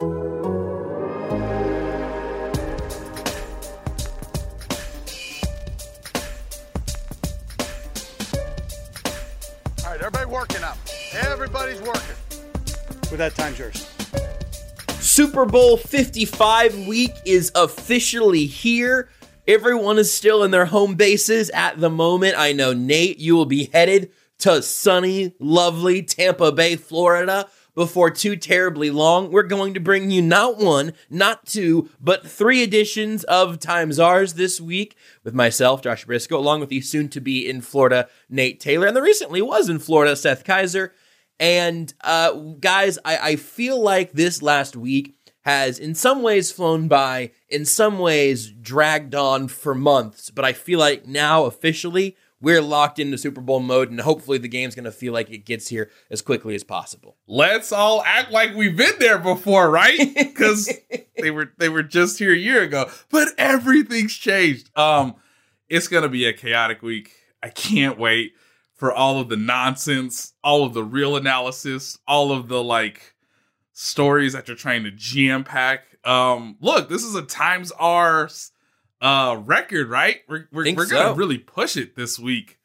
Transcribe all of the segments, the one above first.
All right, everybody working up. Everybody's working. With that, time's yours. Super Bowl 55 week is officially here. Everyone is still in their home bases at the moment. I know, Nate, you will be headed to sunny, lovely Tampa Bay, Florida before too terribly long. We're going to bring you not one, not two, but three editions of Time's Yours this week with myself, Josh Brisco, along with the soon to be in Florida, Nate Taylor, and the recently was in Florida, Seth Keysor. And uh, guys, I, I feel like this last week has in some ways flown by, in some ways dragged on for months, but I feel like now officially we're locked into Super Bowl mode, and hopefully the game's going to feel like it gets here as quickly as possible. Let's all act like we've been there before, right? Because they were they were just here a year ago, but everything's changed. Um, it's going to be a chaotic week. I can't wait for all of the nonsense, all of the real analysis, all of the like stories that you're trying to jam pack. Um, look, this is a times R uh record, right? We're we're, we're gonna so. really push it this week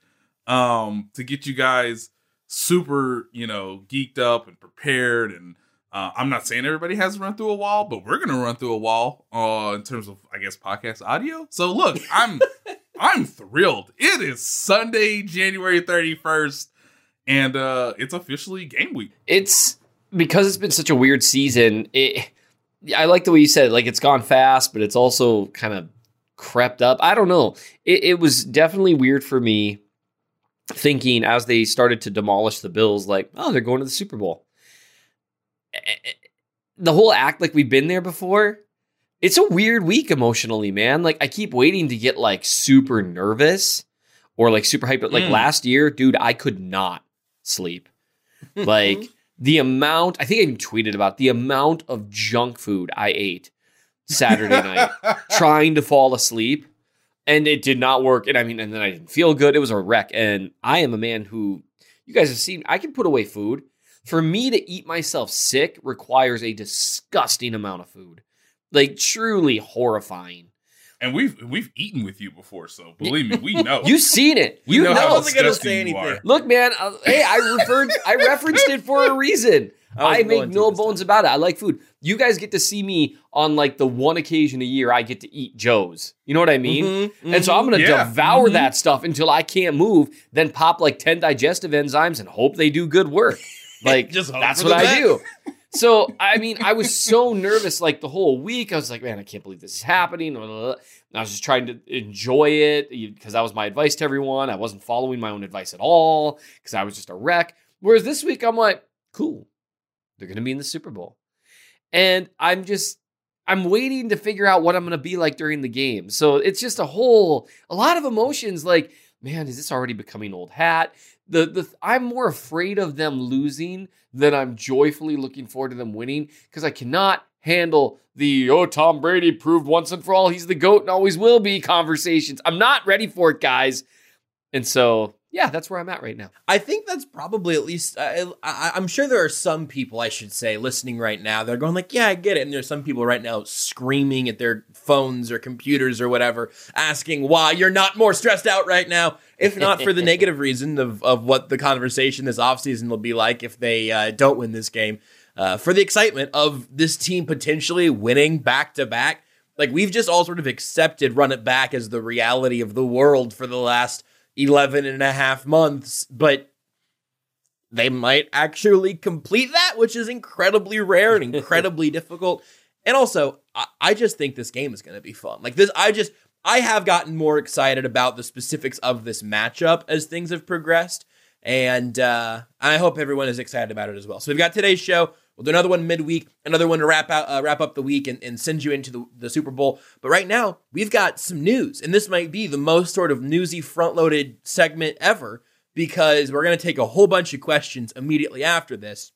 um to get you guys super, you know, geeked up and prepared and uh, I'm not saying everybody has run through a wall, but we're gonna run through a wall uh, in terms of, I guess, podcast audio. So look, I'm I'm thrilled. It is Sunday, January 31st, and uh, it's officially game week. it's because it's been such a weird season. It, I like the way you said, it, like it's gone fast, but it's also kind of crept up. I don't know. It, it was definitely weird for me thinking as they started to demolish the Bills, like, oh, they're going to the Super Bowl. The whole act like we've been there before. It's a weird week emotionally, man. Like I keep waiting to get like super nervous or like super hyped. But Like Mm. last year, dude, I could not sleep. Like the amount, I think I even tweeted about the amount of junk food I ate Saturday night trying to fall asleep. And it did not work. And I mean, and then I didn't feel good. It was a wreck. And I am a man who, you guys have seen, I can put away food. For me to eat myself sick requires a disgusting amount of food. Like truly horrifying. And we've we've eaten with you before, so believe me, we know. You've seen it. we you know, know. how I wasn't gonna disgusting say you anything. are. Look, man. uh, hey, I referred, I referenced it for a reason. I I, make no bones time. about it. I like food. You guys get to see me on like the one occasion a year I get to eat Joe's. You know what I mean? Mhm, And so I'm gonna Yeah. devour Mhm. that stuff until I can't move, then pop like 10 digestive enzymes and hope they do good work. Like Just that's what I do. So I mean, I was so nervous like the whole week. I was like, man, I can't believe this is happening. And I was just trying to enjoy it because that was my advice to everyone. I wasn't following my own advice at all because I was just a wreck. Whereas this week, I'm like, cool, they're going to be in the Super Bowl, and I'm just I'm waiting to figure out what I'm going to be like during the game. So it's just a whole a lot of emotions. Like, man, is this already becoming old hat? The the I'm more afraid of them losing than I'm joyfully looking forward to them winning because I cannot handle the oh Tom Brady proved once and for all he's the goat and always will be conversations. I'm not ready for it, guys. And so yeah, that's where I'm at right now. I think that's probably at least. I, I, I'm sure there are some people I should say listening right now. They're going like, "Yeah, I get it." And there's some people right now screaming at their phones or computers or whatever, asking why you're not more stressed out right now. If not for the negative reason of of what the conversation this offseason will be like if they uh, don't win this game, uh, for the excitement of this team potentially winning back to back. Like we've just all sort of accepted run it back as the reality of the world for the last 11 and a half months, but they might actually complete that, which is incredibly rare and incredibly difficult. And also, I, I just think this game is going to be fun. Like this, I just, I have gotten more excited about the specifics of this matchup as things have progressed. And uh, I hope everyone is excited about it as well. So we've got today's show. We'll do another one midweek, another one to wrap out uh, wrap up the week and, and send you into the, the Super Bowl. But right now, we've got some news, and this might be the most sort of newsy front loaded segment ever because we're going to take a whole bunch of questions immediately after this.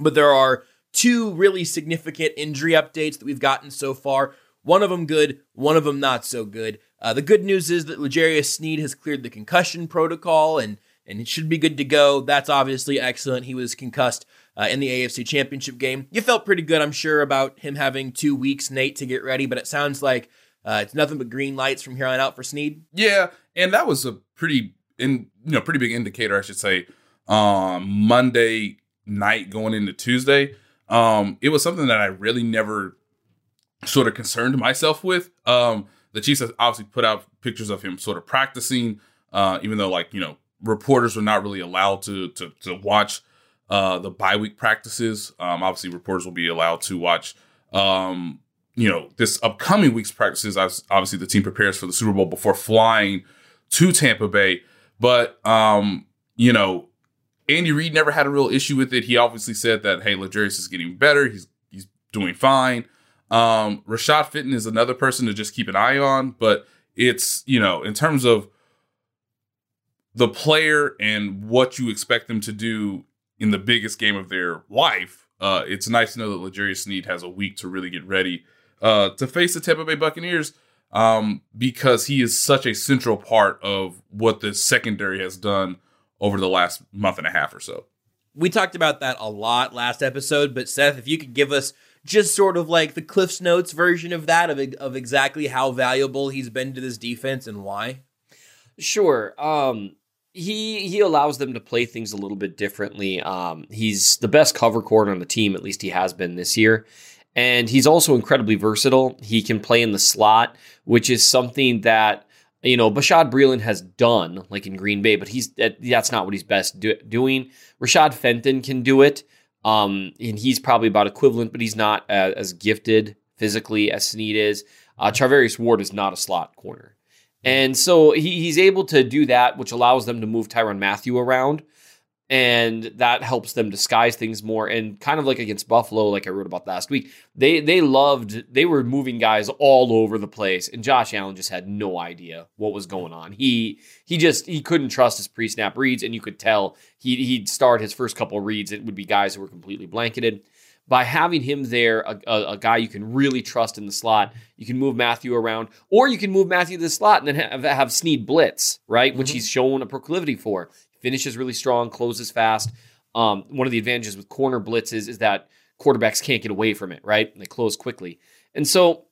But there are two really significant injury updates that we've gotten so far. One of them good, one of them not so good. Uh, the good news is that L'Jarius Sneed has cleared the concussion protocol and and it should be good to go. That's obviously excellent. He was concussed uh, in the AFC Championship game. You felt pretty good, I'm sure, about him having two weeks, Nate, to get ready. But it sounds like uh, it's nothing but green lights from here on out for Sneed. Yeah, and that was a pretty in you know pretty big indicator, I should say. Um, Monday night going into Tuesday, um, it was something that I really never sort of concerned myself with. Um, the Chiefs obviously put out pictures of him sort of practicing, uh, even though like you know reporters were not really allowed to to, to watch uh, the bye week practices. Um, obviously, reporters will be allowed to watch. Um, you know, this upcoming week's practices. Obviously, the team prepares for the Super Bowl before flying to Tampa Bay. But um, you know, Andy Reid never had a real issue with it. He obviously said that hey, L'Jarius is getting better. He's he's doing fine. Um, Rashad Fenton is another person to just keep an eye on, but it's you know in terms of the player and what you expect them to do in the biggest game of their life. Uh, it's nice to know that L'Jarius Sneed has a week to really get ready uh, to face the Tampa Bay Buccaneers um, because he is such a central part of what the secondary has done over the last month and a half or so. We talked about that a lot last episode, but Seth, if you could give us just sort of like the Cliff's Notes version of that, of, of exactly how valuable he's been to this defense and why. Sure. Um, he he allows them to play things a little bit differently. Um, he's the best cover corner on the team, at least he has been this year. And he's also incredibly versatile. He can play in the slot, which is something that you know Bashaud Breeland has done, like in Green Bay, but he's that, that's not what he's best do, doing. Rashad Fenton can do it, um, and he's probably about equivalent, but he's not as, as gifted physically as Sneed is. Uh, Charvarius Ward is not a slot corner. And so he, he's able to do that, which allows them to move Tyrann Mathieu around. And that helps them disguise things more. And kind of like against Buffalo, like I wrote about last week, they they loved they were moving guys all over the place. And Josh Allen just had no idea what was going on. He he just he couldn't trust his pre-snap reads, and you could tell he he'd start his first couple reads. It would be guys who were completely blanketed by having him there, a, a, a, guy you can really trust in the slot, you can move Mathieu around, or you can move Mathieu to the slot and then have, have Sneed blitz, right? Mm-hmm. Which he's shown a proclivity for. Finishes really strong, closes fast. Um, one of the advantages with corner blitzes is that quarterbacks can't get away from it, right? They close quickly. And so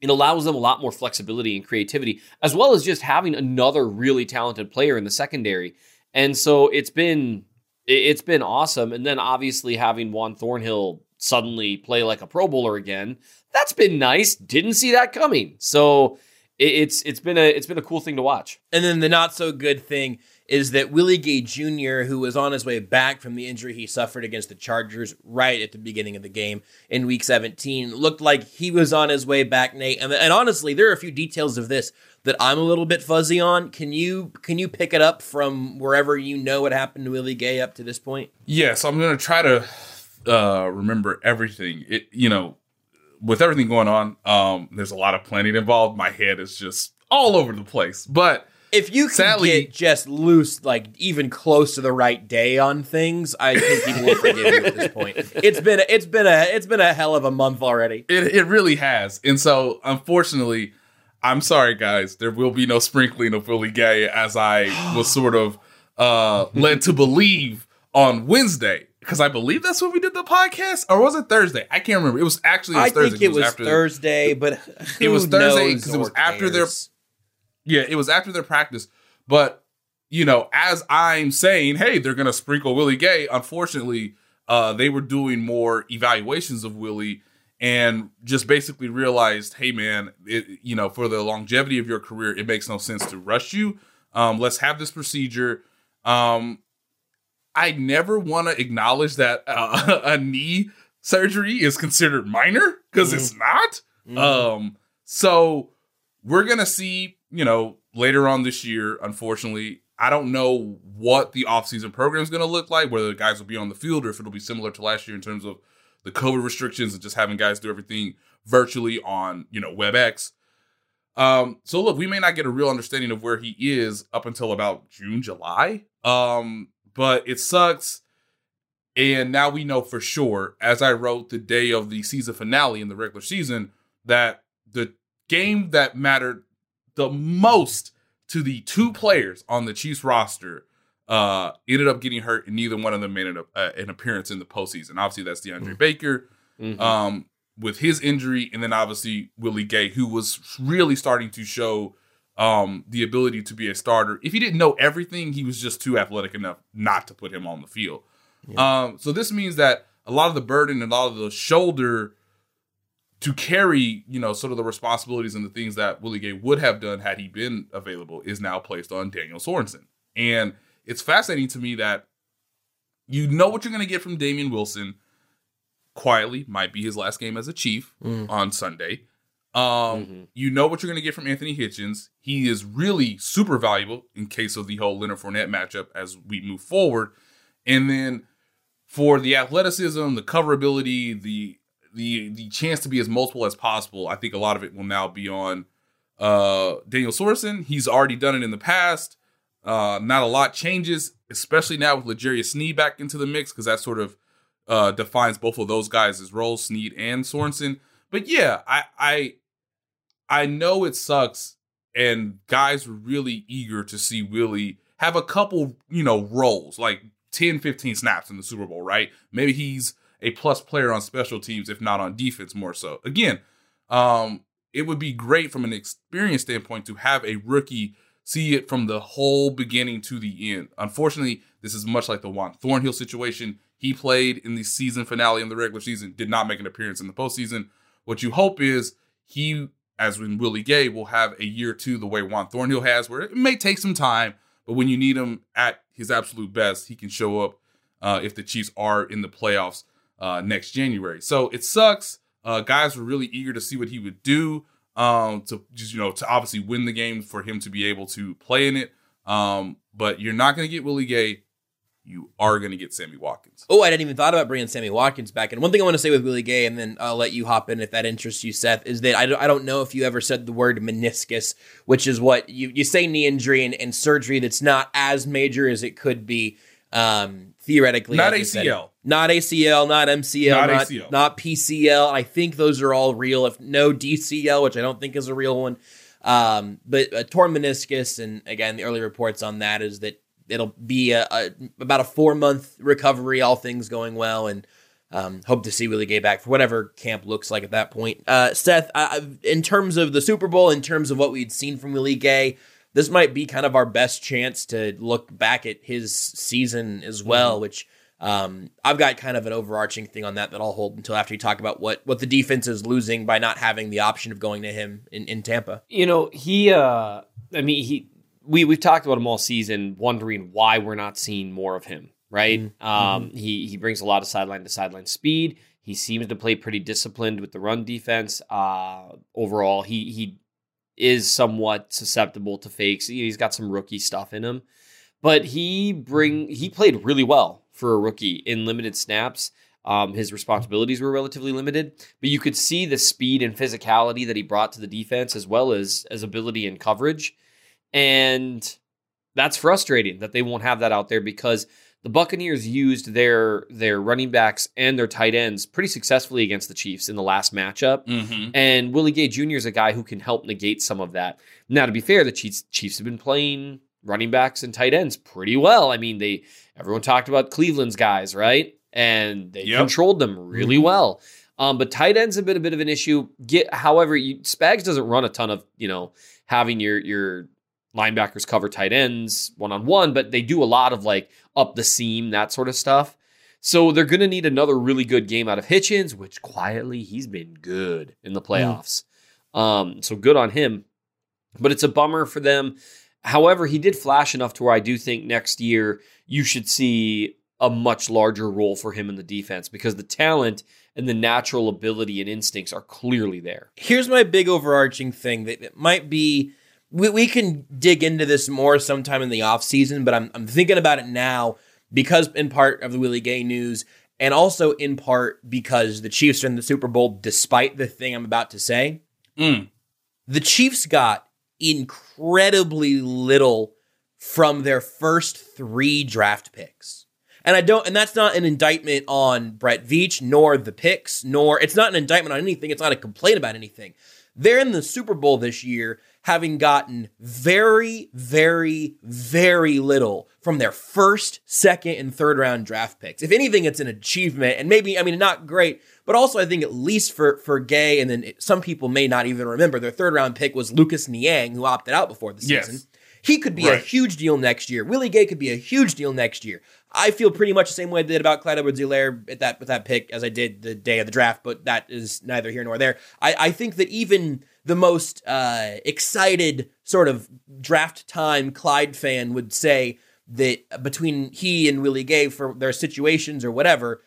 it allows them a lot more flexibility and creativity, as well as just having another really talented player in the secondary. And so it's been it's been awesome. And then obviously having Juan Thornhill suddenly play like a Pro Bowler again, that's been nice. Didn't see that coming. So it's it's been a it's been a cool thing to watch. And then the not so good thing is that Willie Gay Jr., who was on his way back from the injury he suffered against the Chargers right at the beginning of the game in Week 17, looked like he was on his way back, Nate. And, and honestly, there are a few details of this that I'm a little bit fuzzy on. Can you can you pick it up from wherever you know what happened to Willie Gay up to this point? Yes, I'm going to try to uh, remember everything. It you know, with everything going on, um, there's a lot of planning involved. My head is just all over the place. But if you can sadly, get just loose, like even close to the right day on things, I think people will forgive you at this point. It's been it's been a it's been a hell of a month already. It it really has, and so unfortunately I'm sorry, guys. There will be no sprinkling of Willie Gay, as I was sort of uh, led to believe on Wednesday, because I believe that's when we did the podcast, or was it Thursday? I can't remember. It was actually it was I Thursday. think it, it was, was Thursday, but it was Thursday because it was after their yeah, it was after their practice. But you know, as I'm saying, hey, they're gonna sprinkle Willie Gay. Unfortunately, uh, they were doing more evaluations of Willie and just basically realized, hey man, it, you know, for the longevity of your career, it makes no sense to rush you. Um, let's have this procedure. Um, I never want to acknowledge that uh, a knee surgery is considered minor because mm. it's not. Mm. Um, so we're gonna see, you know, later on this year, unfortunately, I don't know what the offseason program is going to look like, whether the guys will be on the field or if it'll be similar to last year in terms of the COVID restrictions and just having guys do everything virtually on, you know, WebEx. Um, so look, we may not get a real understanding of where he is up until about June, July. Um, but it sucks. And now we know for sure, as I wrote the day of the season finale in the regular season, that the game that mattered the most to the two players on the Chiefs roster uh, ended up getting hurt, and neither one of them made an, uh, an appearance in the postseason. Obviously, that's DeAndre mm-hmm. Baker mm-hmm. um, with his injury, and then obviously Willie Gay, who was really starting to show um, the ability to be a starter. If he didn't know everything, he was just too athletic enough not to put him on the field. Yeah. Um, so this means that a lot of the burden and a lot of the shoulder to carry, you know, sort of the responsibilities and the things that Willie Gay would have done had he been available is now placed on Daniel Sorensen. And it's fascinating to me that you know what you're going to get from Damien Wilson. Quietly, might be his last game as a Chief mm. on Sunday. Um, mm-hmm. You know what you're going to get from Anthony Hitchens. He is really super valuable in case of the whole Leonard Fournette matchup as we move forward. And then for the athleticism, the coverability, the the the chance to be as multiple as possible, I think a lot of it will now be on uh, Daniel Sorensen. He's already done it in the past. Uh, not a lot changes, especially now with L'Jarius Sneed back into the mix, because that sort of uh, defines both of those guys' roles, Sneed and Sorensen. But yeah, I I I know it sucks, and guys were really eager to see Willie have a couple, you know, roles, like 10, 15 snaps in the Super Bowl, right? Maybe he's a plus player on special teams, if not on defense more so. Again, um, it would be great from an experience standpoint to have a rookie see it from the whole beginning to the end. Unfortunately, this is much like the Juan Thornhill situation. He played in the season finale in the regular season, did not make an appearance in the postseason. What you hope is he, as in Willie Gay, will have a year two the way Juan Thornhill has, where it may take some time, but when you need him at his absolute best, he can show up uh, if the Chiefs are in the playoffs uh, next January. So it sucks. Uh, guys were really eager to see what he would do um, to just you know to obviously win the game for him to be able to play in it. Um, but you're not going to get Willie Gay. You are going to get Sammy Watkins. Oh, I didn't even thought about bringing Sammy Watkins back. And one thing I want to say with Willie Gay, and then I'll let you hop in if that interests you, Seth, is that I don't, I don't know if you ever said the word meniscus, which is what you, you say knee injury and, and surgery that's not as major as it could be. Um, theoretically. Not ACL. Not ACL, not MCL, not, not, ACL. not PCL. I think those are all real. If no DCL, which I don't think is a real one. Um, but a torn meniscus, and again, the early reports on that is that it'll be a, a about a four month recovery, all things going well, and um, hope to see Willie Gay back for whatever camp looks like at that point. Uh, Seth, in terms of the Super Bowl, in terms of what we'd seen from Willie Gay, this might be kind of our best chance to look back at his season as well, mm-hmm. which um, I've got kind of an overarching thing on that that I'll hold until after you talk about what what the defense is losing by not having the option of going to him in, in Tampa. You know, he uh I mean he we we've talked about him all season, wondering why we're not seeing more of him, right? Mm-hmm. Um mm-hmm. he he brings a lot of sideline to sideline speed. He seems to play pretty disciplined with the run defense. Uh overall, he he is somewhat susceptible to fakes. He's got some rookie stuff in him, but he bring he played really well for a rookie in limited snaps. Um, his responsibilities were relatively limited, but you could see the speed and physicality that he brought to the defense, as well as as ability and coverage, and that's frustrating that they won't have that out there because the Buccaneers used their their running backs and their tight ends pretty successfully against the Chiefs in the last matchup. Mm-hmm. And Willie Gay Jr. is a guy who can help negate some of that. Now, to be fair, the Chiefs Chiefs have been playing running backs and tight ends pretty well. I mean, they everyone talked about Cleveland's guys, right? And they yep. controlled them really mm-hmm. well. Um, but tight ends have been a bit of an issue. Get however, you, Spags doesn't run a ton of you know having your your linebackers cover tight ends one on one, but they do a lot of like up the seam, that sort of stuff. So they're going to need another really good game out of Hitchens, which quietly he's been good in the hmm. playoffs. Mm. Um, so good on him. But it's a bummer for them. However, he did flash enough to where I do think next year you should see a much larger role for him in the defense because the talent and the natural ability and instincts are clearly there. Here's my big overarching thing that might be we, we can dig into this more sometime in the off season, but I'm I'm thinking about it now because in part of the Willie Gay news and also in part because the Chiefs are in the Super Bowl despite the thing I'm about to say. Mm. The Chiefs got incredibly little from their first 3 draft picks. And I don't and that's not an indictment on Brett Veach nor the picks nor it's not an indictment on anything, it's not a complaint about anything. They're in the Super Bowl this year having gotten very, very, very little from their first, second, and third round draft picks. If anything, it's an achievement, and maybe I mean not great, but also I think at least for for Gay, and then it, some people may not even remember their third round pick was Lucas Niang, who opted out before the Yes. season. He could be a huge deal next year. Willie Gay could be a huge deal next year. I feel pretty much the same way I did about Clyde Edwards-Helaire at that with that pick as I did the day of the draft, but that is neither here nor there. I, I think that even the most uh, excited sort of draft time Clyde fan would say that between he and Willie Gay for their situations or whatever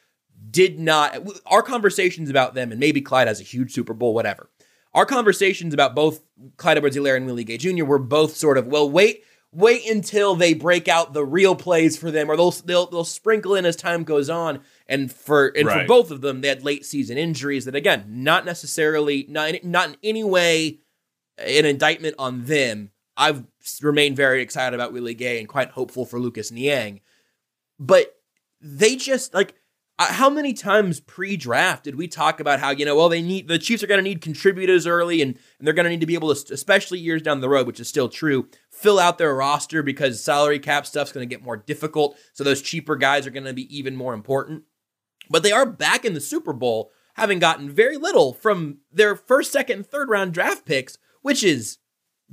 did not our conversations about them and maybe Clyde has a huge Super Bowl whatever. Our conversations about both Clyde Edwards-Helaire and Willie Gay Jr. were both sort of well wait wait until they break out the real plays for them or they'll they'll, they'll sprinkle in as time goes on and for and for both of them they had late season injuries that again not necessarily not not in any way an indictment on them. I've remained very excited about Willie Gay and quite hopeful for Lucas Niang. But they just like Uh, how many times pre-draft did we talk about how you know well they need the Chiefs are going to need contributors early and, and they're going to need to be able to especially years down the road which is still true fill out their roster because salary cap stuff's going to get more difficult so those cheaper guys are going to be even more important but they are back in the Super Bowl having gotten very little from their first second and third round draft picks which is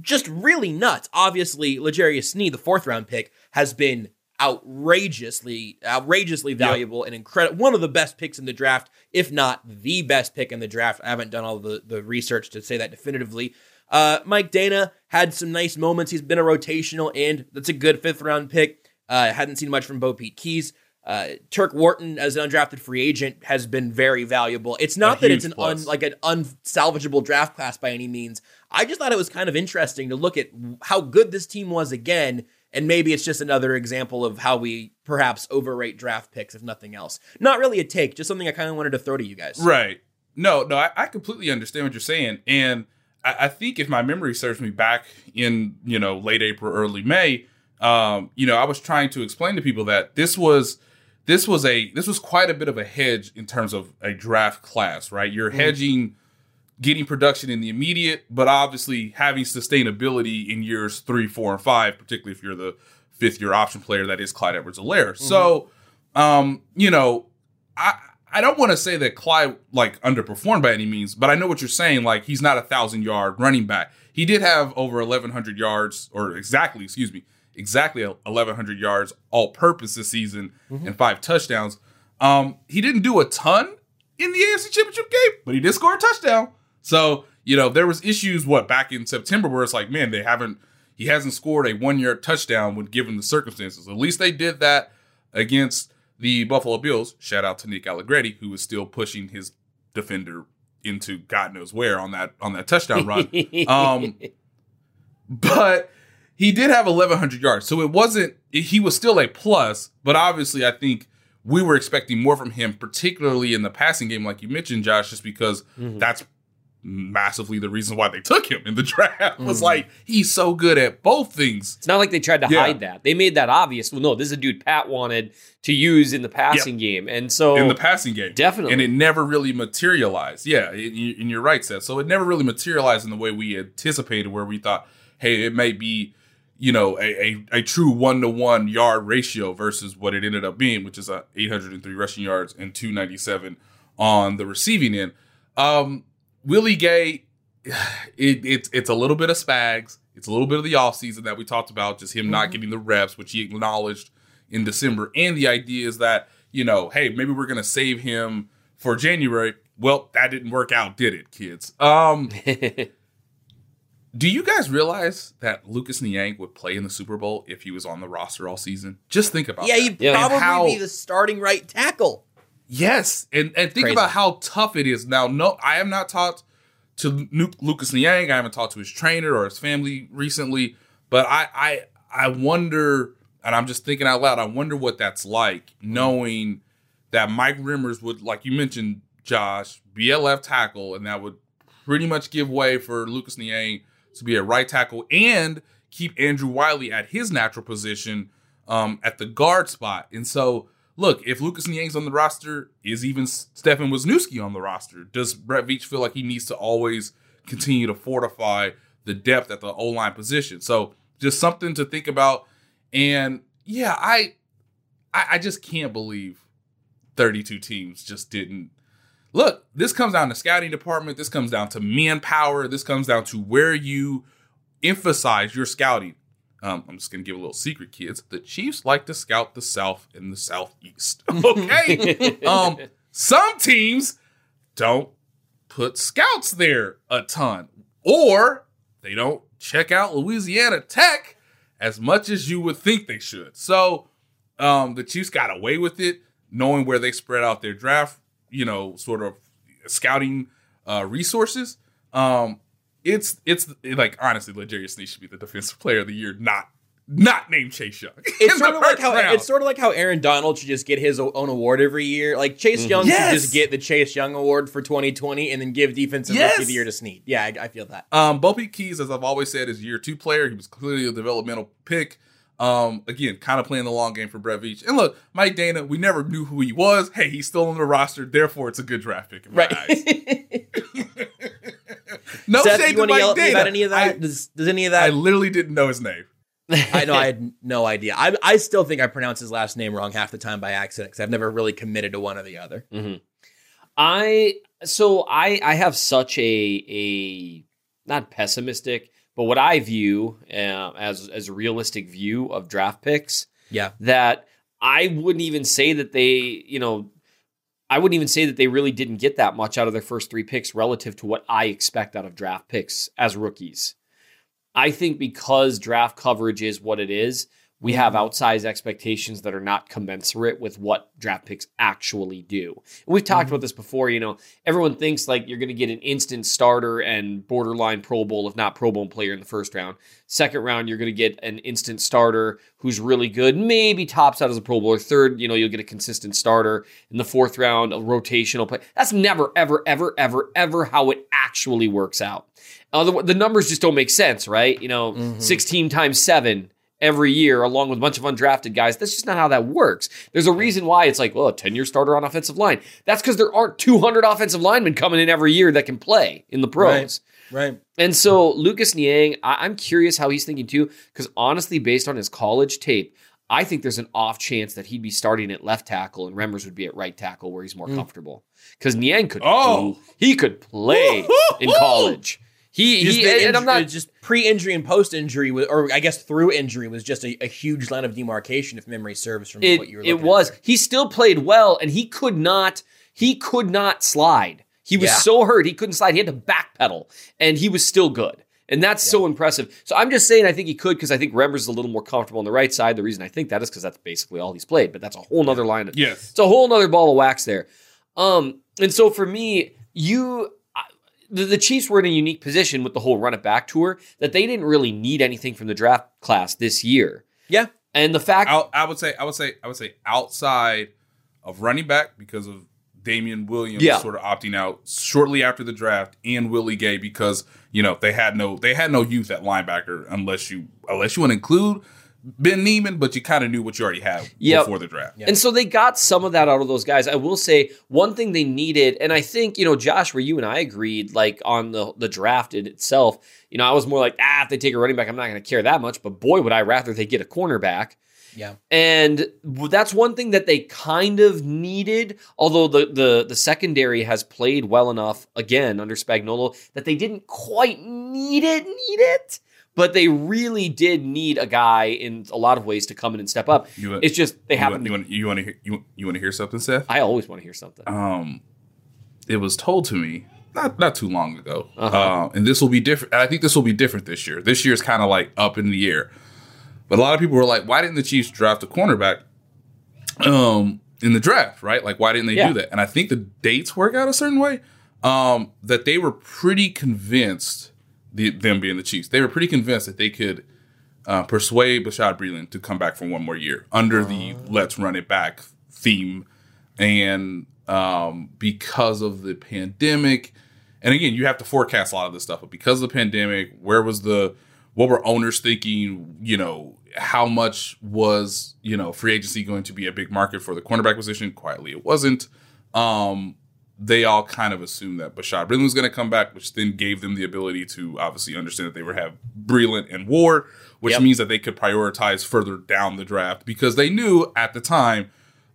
just really nuts. Obviously, L'Jarius Sneed, the fourth round pick, has been outrageously, outrageously valuable and incredible. One of the best picks in the draft, if not the best pick in the draft. I haven't done all the, the research to say that definitively. Uh, Mike Danna had some nice moments. He's been a rotational end. That's a good fifth round pick. Uh, hadn't seen much from BoPete Keyes. Uh, Turk Wharton, as an undrafted free agent, has been very valuable. It's not A that it's an un, like an unsalvageable draft class by any means. I just thought it was kind of interesting to look at how good this team was again, and maybe it's just another example of how we perhaps overrate draft picks, if nothing else. Not really a take, just something I kind of wanted to throw to you guys. Right. No, no, I, I completely understand what you're saying. And I, I think if my memory serves me back in, you know, late April, early May, um, you know, I was trying to explain to people that this was this was a this was quite a bit of a hedge in terms of a draft class, right? You're hedging getting production in the immediate, but obviously having sustainability in years three, four, and five, particularly if you're the fifth year option player that is Clyde Edwards-Helaire. So um, you know, I I don't want to say that Clyde like underperformed by any means, but I know what you're saying. Like he's not a thousand yard running back. He did have over 1,100 yards, or exactly, excuse me, exactly 1,100 yards all purpose this season and five touchdowns. Um, he didn't do a ton in the AFC Championship game, but he did score a touchdown. So you know there was issues what back in September where it's like, man, they haven't. He hasn't scored a one yard touchdown when given the circumstances. At least they did that against the Buffalo Bills. Shout out to Nick Allegretti, who was still pushing his defender into God knows where on that on that touchdown run. um, but he did have 1,100 yards, so it wasn't. He was still a plus, but obviously, I think we were expecting more from him, particularly in the passing game, like you mentioned, Josh, just because that's massively the reason why they took him in the draft. Was like he's so good at both things. It's not like they tried to Yeah. hide that. They made that obvious. Well, no, this is a dude Pat wanted to use in the passing game, and so in the passing game. Definitely. And it never really materialized. Yeah, you- and you're right, Seth. So it never really materialized in the way we anticipated, where we thought, hey, it may be, you know, a, a, a true one to one yard ratio versus what it ended up being, which is a 803 rushing yards and 297 on the receiving end. Um, Willie Gay, it, it's it's a little bit of spags. It's a little bit of the offseason that we talked about, just him not getting the reps, which he acknowledged in December. And the idea is that, you know, hey, maybe we're gonna save him for January. Well, that didn't work out, did it, kids? Um Do you guys realize that Lucas Niang would play in the Super Bowl if he was on the roster all season? Just think about it. Yeah, that. you'd Yeah. And probably how- be the starting right tackle. Yes, and and think Crazy. about how tough it is now. No, I have not talked to Lucas Niang. I haven't talked to his trainer or his family recently, but I I I wonder, and I'm just thinking out loud. I wonder what that's like, knowing that Mike Remmers would, like you mentioned, Josh, be a left tackle, and that would pretty much give way for Lucas Niang to be a right tackle and keep Andrew Wylie at his natural position um, at the guard spot. And so, look, if Lucas Niang's on the roster, is even Stefan Wisniewski on the roster? Does Brett Veach feel like he needs to always continue to fortify the depth at the O line position? So, just something to think about. And yeah, I, I, I just can't believe 32 teams just didn't look, this comes down to scouting department. This comes down to manpower. This comes down to where you emphasize your scouting. Um, I'm just gonna give a little secret, kids. The Chiefs like to scout the South and the Southeast. Okay. um, some teams don't put scouts there a ton, or they don't check out Louisiana Tech as much as you would think they should. So um, the Chiefs got away with it, knowing where they spread out their draft, you know, sort of scouting uh, resources. Um, it's it's like honestly, L'Jarius Sneed should be the defensive player of the year, not not named Chase Young. It's sort of like how round. it's sort of like how Aaron Donald should just get his own award every year. Like Chase mm-hmm. Young yes. should just get the Chase Young Award for 2020 and then give defensive yes. rookie of the year to Sneed. Yeah, I, I feel that. Um, BoPete Keyes, as I've always said, is year two player. He was clearly a developmental pick. Um, again, kind of playing the long game for Brett Veach. And look, Mike Danna, we never knew who he was. Hey, he's still on the roster, therefore it's a good draft pick. right. no Seth, shade to Mike Danna. About any of that? I, does, does any of that? I literally didn't know his name. I know I had no idea. I, I still think I pronounce his last name wrong half the time by accident because I've never really committed to one or the other. Mm-hmm. I so I I have such a a not pessimistic but what I view uh, as as a realistic view of draft picks, yeah, that I wouldn't even say that they, you know, I wouldn't even say that they really didn't get that much out of their first three picks relative to what I expect out of draft picks as rookies. I think because draft coverage is what it is, we have outsized expectations that are not commensurate with what draft picks actually do. And we've talked mm-hmm. about this before. You know, everyone thinks like you're going to get an instant starter and borderline Pro Bowl, if not Pro Bowl player in the first round. Second round, you're going to get an instant starter who's really good, maybe tops out as a Pro Bowler. Third, you know, you'll get a consistent starter. In the fourth round, a rotational play. That's never, ever, ever, ever, ever how it actually works out. The, numbers just don't make sense, right? You know, mm-hmm. 16 times seven every year along with a bunch of undrafted guys. That's just not how that works. There's a reason why it's like, well, a 10 year starter on offensive line. That's because there aren't 200 offensive linemen coming in every year that can play in the pros. Right. right. And so Lucas Niang, I- am curious how he's thinking too, because honestly, based on his college tape, I think there's an off chance that he'd be starting at left tackle and Remmers would be at right tackle where he's more mm. comfortable. Because Niang could, oh. he could play in college. He, he and, and I'm not just pre-injury and post-injury, or I guess through injury was just a, a huge line of demarcation, if memory serves from it, what you were. It was. He still played well, and he could not. He could not slide. He was yeah. so hurt he couldn't slide. He had to backpedal, and he was still good. And that's yeah. so impressive. So I'm just saying I think he could because I think Remmers is a little more comfortable on the right side. The reason I think that is because that's basically all he's played, but that's a whole nother line. Of, yes. It's a whole nother ball of wax there. Um, and so for me, you the, the Chiefs were in a unique position with the whole run it back tour that they didn't really need anything from the draft class this year. Yeah. And the fact I, I would say I would say I would say outside of running back because of Damien Williams yeah. sort of opting out shortly after the draft and Willie Gay because you know they had no they had no youth at linebacker unless you unless you want to include Ben Niemann, but you kind of knew what you already had yep. before the draft. Yep. And so they got some of that out of those guys. I will say one thing they needed, and I think, you know, Josh, where you and I agreed, like on the, the draft in itself, you know, I was more like, ah, if they take a running back, I'm not going to care that much. But boy, would I rather they get a cornerback. Yeah. And that's one thing that they kind of needed, although the the the secondary has played well enough again under Spagnuolo that they didn't quite need it, need it but they really did need a guy in a lot of ways to come in and step up. You, it's just they haven't. You want, you want to hear you, you want to hear something, Seth? I always want to hear something. Um, it was told to me not not too long ago, uh-huh. uh, and this will be different. I think this will be different this year. This year is kind of like up in the air, but a lot of people were like, "Why didn't the Chiefs draft a cornerback?" Um, in the draft, right? Like, why didn't they yeah. do that? And I think the dates work out a certain way. um, that they were pretty convinced, the, them being the Chiefs, they were pretty convinced that they could uh, persuade Bashaud Breeland to come back for one more year under the let's run it back theme. And um, because of the pandemic, and again, you have to forecast a lot of this stuff, but because of the pandemic, where was the, what were owners thinking, you know, how much was, you know, free agency going to be a big market for the cornerback position? Quietly, it wasn't. Um, they all kind of assumed that Bashaud Breeland was going to come back, which then gave them the ability to obviously understand that they would have Breeland and War, which Yep. means that they could prioritize further down the draft because they knew at the time,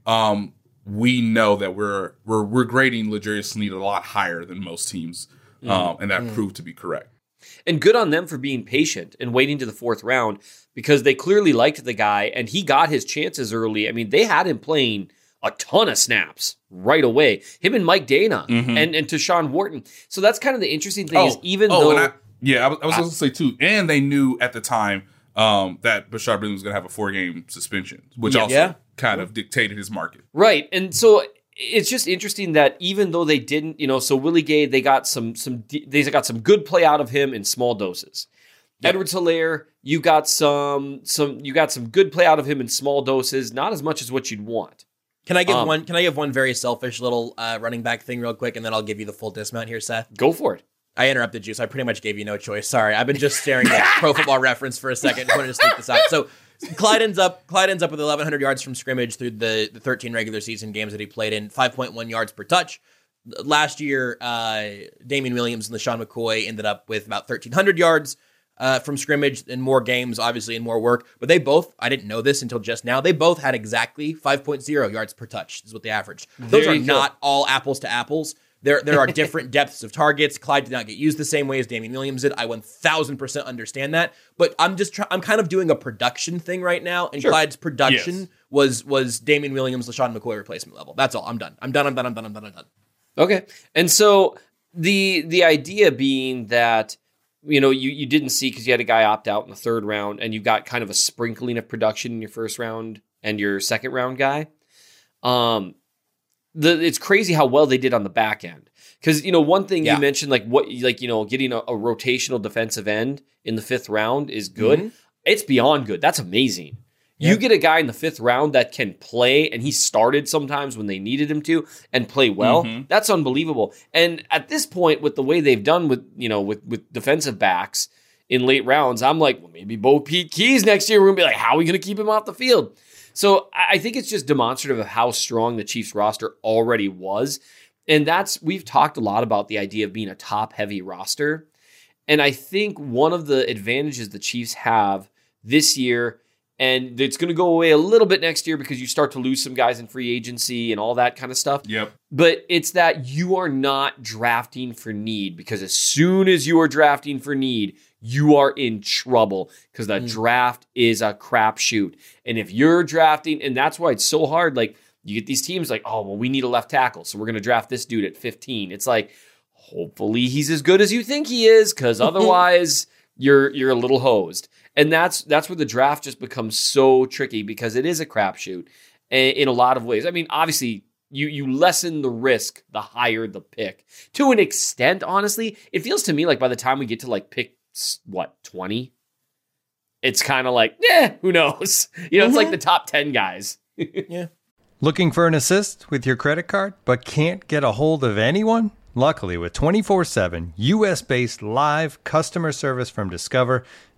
um, we know that we're we're we're grading L'Jarius Sneed a lot higher than most teams, um, and that proved to be correct. And good on them for being patient and waiting to the fourth round because they clearly liked the guy and he got his chances early. I mean, they had him playing a ton of snaps right away. Him and Mike Danna and, and Tershawn Wharton. So that's kind of the interesting thing is even though and I, yeah, I was, I was going to say too, and they knew at the time um, that Bashaud Breeland was going to have a four game suspension, which Yeah. also Yeah. kind of dictated his market. Right. And so it's just interesting that even though they didn't, you know, so Willie Gay, they got some some they got some good play out of him in small doses. Edwards-Helaire, you got some some you got some good play out of him in small doses, not as much as what you'd want. Can I give Um, one? Can I give one very selfish little uh, running back thing real quick, and then I'll give you the full dismount here, Seth. Go for it. I interrupted you, so I pretty much gave you no choice. Sorry, I've been just staring at Pro Football Reference for a second. Just wanted to sneak this out. So Clyde ends up Clyde ends up with 1,100 yards from scrimmage through the, the 13 regular season games that he played in, 5.1 yards per touch. Last year, uh, Damien Williams and LeSean McCoy ended up with about 1,300 yards uh, from scrimmage and more games, obviously, and more work. But they both, I didn't know this until just now, they both had exactly 5.0 yards per touch, is what they averaged. Those are go. not all apples to apples. There, there are different depths of targets. Clyde did not get used the same way as Damien Williams did. I 1000% understand that. But I'm just try- I'm kind of doing a production thing right now. And Sure. Clyde's production Yes. was was Damien Williams, LeSean McCoy replacement level. That's all. I'm done. I'm done. I'm done. I'm done. I'm done. I'm done. Okay. And so the the idea being that you know you you didn't see because you had a guy opt out in the third round and you got kind of a sprinkling of production in your first round and your second round guy. Um the it's crazy how well they did on the back end. Cuz you know one thing Yeah. you mentioned like what like you know getting a, a rotational defensive end in the 5th round is good. It's beyond good. That's amazing. You get a guy in the fifth round that can play, and he started sometimes when they needed him to and play well. Mm-hmm. That's unbelievable. And at this point, with the way they've done with you know with with defensive backs in late rounds, I'm like, well, maybe BoPete Keyes next year. We're gonna be like, how are we gonna keep him off the field? So I I think it's just demonstrative of how strong the Chiefs roster already was, and that's we've talked a lot about the idea of being a top heavy roster. And I think one of the advantages the Chiefs have this year, and it's going to go away a little bit next year because you start to lose some guys in free agency and all that kind of stuff. Yep. But it's that you are not drafting for need because as soon as you are drafting for need, you are in trouble because the mm. draft is a crapshoot. And if you're drafting, and that's why it's so hard, like you get these teams like, oh, well, we need a left tackle. So we're going to draft this dude at 15. It's like, hopefully he's as good as you think he is because otherwise you're you're a little hosed and that's that's where the draft just becomes so tricky because it is a crapshoot i- in a lot of ways. I mean obviously you you lessen the risk the higher the pick. To an extent honestly it feels to me like by the time we get to like pick what 20 it's kind of like yeah who knows? You know it's like mm-hmm. the top 10 guys. Yeah. Looking for an assist with your credit card but can't get a hold of anyone? Luckily, with 24 7 US based live customer service from Discover,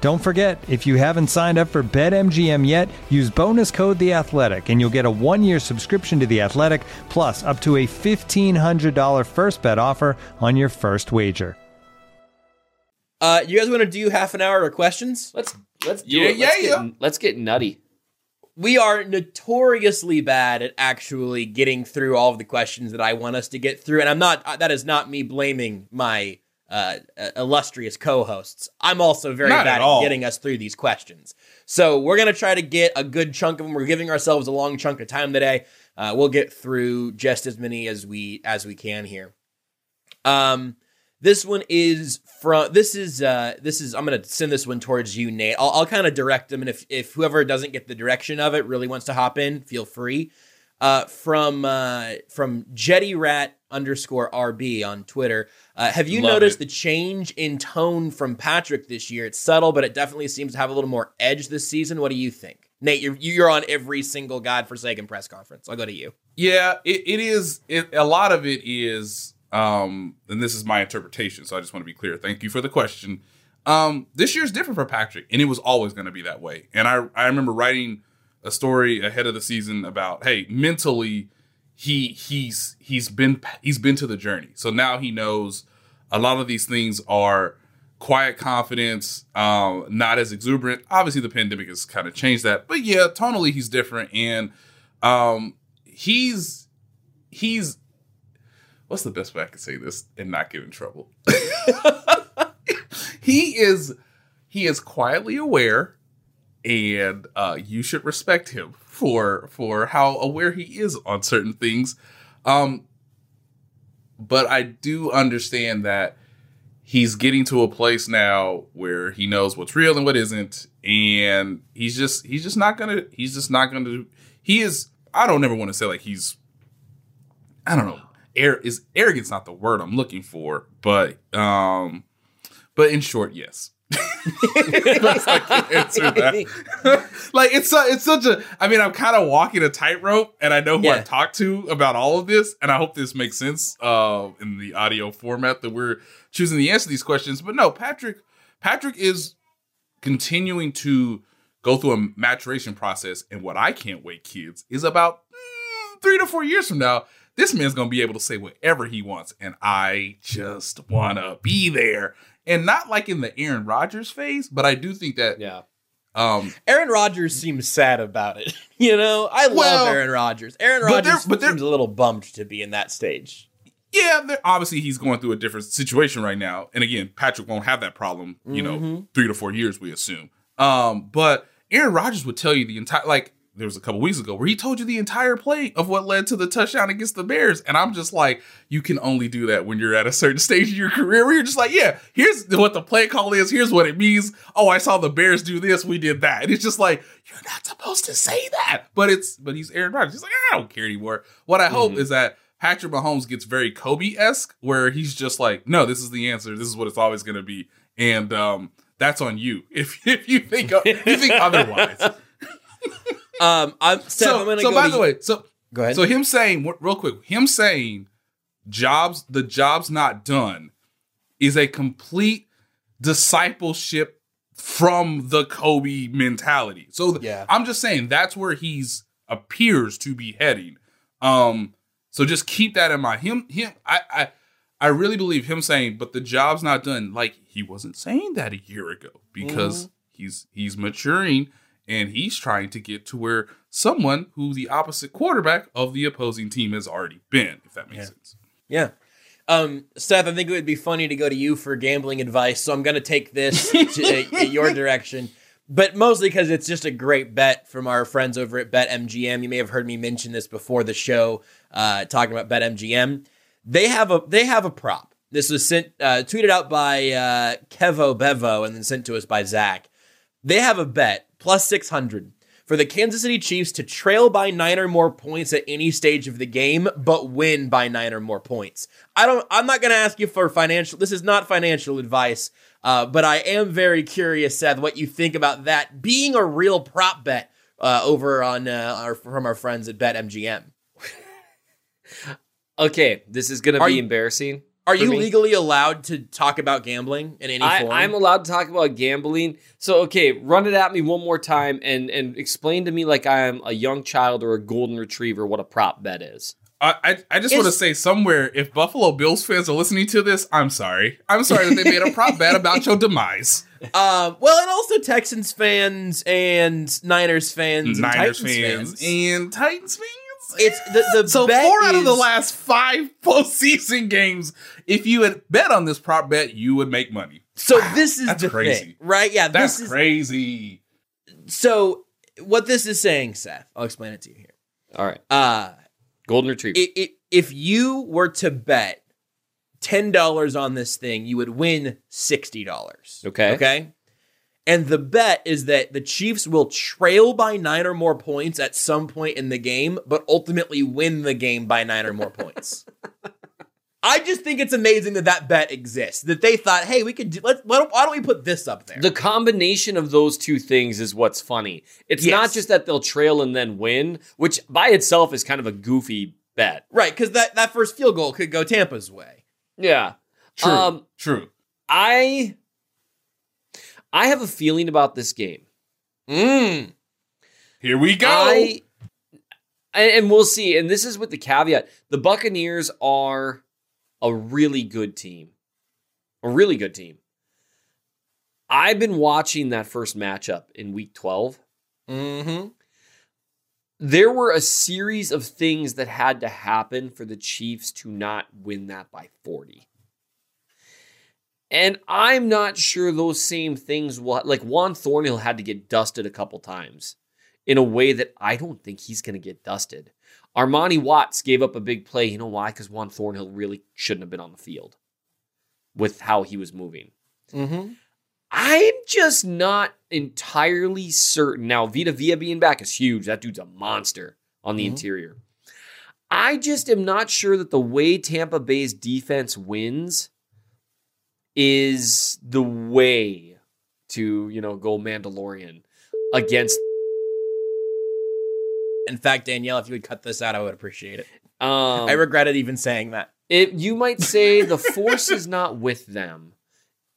Don't forget, if you haven't signed up for BetMGM yet, use bonus code The Athletic, and you'll get a one-year subscription to The Athletic, plus up to a fifteen hundred dollar first bet offer on your first wager. Uh, you guys want to do half an hour of questions? Let's let's do Yeah, it. Let's yeah, get, yeah. let's get nutty. We are notoriously bad at actually getting through all of the questions that I want us to get through, and I'm not. uh, That is not me blaming my uh, uh, illustrious co-hosts. I'm also very Not bad at at, getting us through these questions. So we're gonna try to get a good chunk of them. We're giving ourselves a long chunk of time today. Uh, we'll get through just as many as we as we can here. Um, this one is from this is uh this is I'm gonna send this one towards you, Nate. I'll, I'll kind of direct them, and if if whoever doesn't get the direction of it really wants to hop in, feel free. Uh, from uh from Jetty Rat underscore RB on Twitter. Uh, have you Love noticed it. the change in tone from Patrick this year? It's subtle, but it definitely seems to have a little more edge this season. What do you think, Nate? You're you're on every single godforsaken press conference. I'll go to you. Yeah, it, it is. It, a lot of it is, um, and this is my interpretation. So I just want to be clear. Thank you for the question. Um, this year's different for Patrick, and it was always going to be that way. And I I remember writing a story ahead of the season about hey, mentally, he he's he's been he's been to the journey. So now he knows a lot of these things are quiet confidence, um, not as exuberant. Obviously, the pandemic has kind of changed that, but yeah, tonally he's different, and um, he's he's what's the best way I can say this and not get in trouble? he is he is quietly aware, and uh, you should respect him for for how aware he is on certain things. Um, but I do understand that he's getting to a place now where he knows what's real and what isn't, and he's just he's just not gonna he's just not gonna he is I don't ever want to say like he's I don't know air is arrogance not the word I'm looking for, but um but in short, yes. I can answer that. like it's su- it's such a I mean I'm kind of walking a tightrope and I know who Yeah. I've talked to about all of this and I hope this makes sense uh in the audio format that we're choosing to answer these questions but no Patrick Patrick is continuing to go through a maturation process and what I can't wait kids is about mm, 3 to 4 years from now this man's to be able to say whatever he wants and I just want to be there and not like in the Aaron Rodgers phase but I do think that Yeah. um Aaron Rodgers seems sad about it. You know, I love Well, Aaron Rodgers. Aaron but Rodgers but there- seems a little bummed to be in that stage. yeah, obviously he's going through a different situation right now. And again, Patrick won't have that problem, you know, three to four years, we assume. Um, but Aaron Rodgers would tell you the entire like there was a couple weeks ago where he told you the entire play of what led to the touchdown against the Bears. And I'm just like, you can only do that when you're at a certain stage in your career where you're just like, yeah, here's what the play call is, here's what it means. Oh, I saw the Bears do this, we did that. And it's just like, you're not supposed to say that. But it's but he's Aaron Rodgers. He's like, I don't care anymore. What I hope is that Patrick Mahomes gets very Kobe esque, where he's just like, no, this is the answer. This is what it's always going to be, and um, that's on you if if you think if you think otherwise. Um, I'm Steph, so, I'm gonna so by the you- way, so Go ahead. So him saying real quick, him saying jobs the job's not done is a complete discipleship from the Kobe mentality. So Yeah. I'm just saying that's where he's appears to be heading. Um so just keep that in mind. Him him I I I really believe him saying but the job's not done like he wasn't saying that a year ago because he's he's maturing and he's trying to get to where someone who the opposite quarterback of the opposing team has already been if that makes sense. Yeah. Um, Seth, I think it would be funny to go to you for gambling advice, so I'm going to take this to, uh, your direction. But mostly because it's just a great bet from our friends over at BetMGM. You may have heard me mention this before the show, uh, talking about BetMGM. They have a they have a prop. This was sent, uh, tweeted out by uh, Kevo Bevo and then sent to us by Zach. They have a bet plus 600 for the Kansas City Chiefs to trail by nine or more points at any stage of the game, but win by nine or more points. I don't, I'm not going to ask you for financial, this is not financial advice, uh, but I am very curious, Seth, what you think about that being a real prop bet uh, over on uh, our, from our friends at BetMGM. Okay, this is going to be you- embarrassing. Are you me. legally allowed to talk about gambling in any I, form? I'm allowed to talk about gambling. So okay, run it at me one more time and and explain to me like I'm a young child or a golden retriever what a prop bet is. I, I, I just want to say somewhere, if Buffalo Bills fans are listening to this, I'm sorry. I'm sorry that they made a prop bet about your demise. Um, well, and also Texans fans and Niners fans, and Niners Titans fans, fans. and Titans fans. It's the the so bet four out of the last five postseason games, if you had bet on this prop bet, you would make money. So this is That's the crazy. thing, right? Yeah, That's is crazy. so. What this is saying, Seth, I'll explain it to you here. All right, Uh, golden retriever. it, it, if you were to bet ten dollars on this thing, you would win sixty dollars. Okay. Okay. And the bet is that the Chiefs will trail by nine or more points at some point in the game, but ultimately win the game by nine or more points. I just think it's amazing that that bet exists. That they thought, hey, we could do. Let's. Why don't, why don't we put this up there? the combination of those two things is what's funny. It's Yes. not just that they'll trail and then win, which by itself is kind of a goofy bet. right, because that that first field goal could go Tampa's way. Yeah. True. Um, True. I I have a feeling about this game. Mm. Here we go. I and, we'll see. And this is with the caveat: the Buccaneers are a really good team, a really good team. I've been watching that first matchup in Week Twelve. Mm-hmm. There were a series of things that had to happen for the Chiefs to not win that by forty. And I'm not sure those same things will like Juan Thornhill had to get dusted a couple times in a way that I don't think he's going to get dusted. Armani Watts gave up a big play. You know why? Because Juan Thornhill really shouldn't have been on the field with how he was moving. Mm-hmm. I'm just not entirely certain. Now, Vita Vea being back is huge. That dude's a monster on the Mhm. interior. I just am not sure that the way Tampa Bay's defense wins is the way to, you know, go Mandalorian against In fact, Danielle, if you would cut this out, I would appreciate it. um I regretted even saying that. it, you might say the force is not with them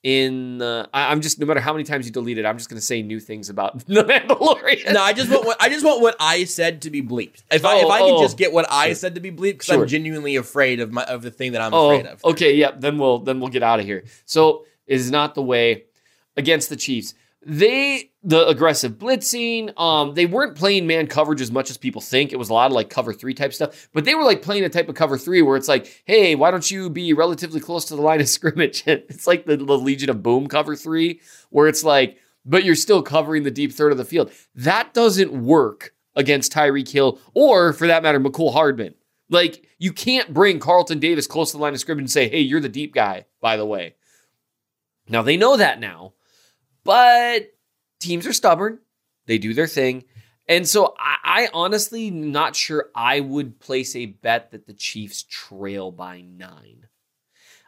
in the I, i'm just no matter how many times you delete it i'm just going to say new things about the mandalorian No, I just want what I just want what I said to be bleeped. If I if Oh, I can oh. just get what I Sure. said to be bleeped, because Sure. I'm genuinely afraid of my of the thing that I'm oh afraid of. okay yeah then we'll then we'll get out of here so it is not the way against the chiefs they the aggressive blitzing um they weren't playing man coverage as much as people think. It was a lot of like cover three type stuff. But they were like playing a type of cover three where it's like hey why don't you be relatively close to the line of scrimmage? It's like the, the legion of boom cover three where it's like but you're still covering the deep third of the field. That doesn't work against Tyreek Hill or for that matter Mecole Hardman. Like you can't bring Carlton Davis close to the line of scrimmage and say hey you're the deep guy by the way. Now they know that now but teams are stubborn. They do their thing. And so I, I honestly not sure I would place a bet that the Chiefs trail by nine.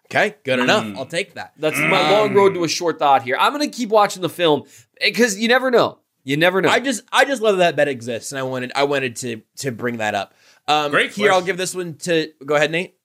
Okay, good enough. Mm. I'll take that. That's my long road to a short thought here. I'm going to keep watching the film because you never know. You never know. I just I just love that bet exists, and I wanted I wanted to to bring that up. Um, Great Here, I'll give this one to go ahead, Nate.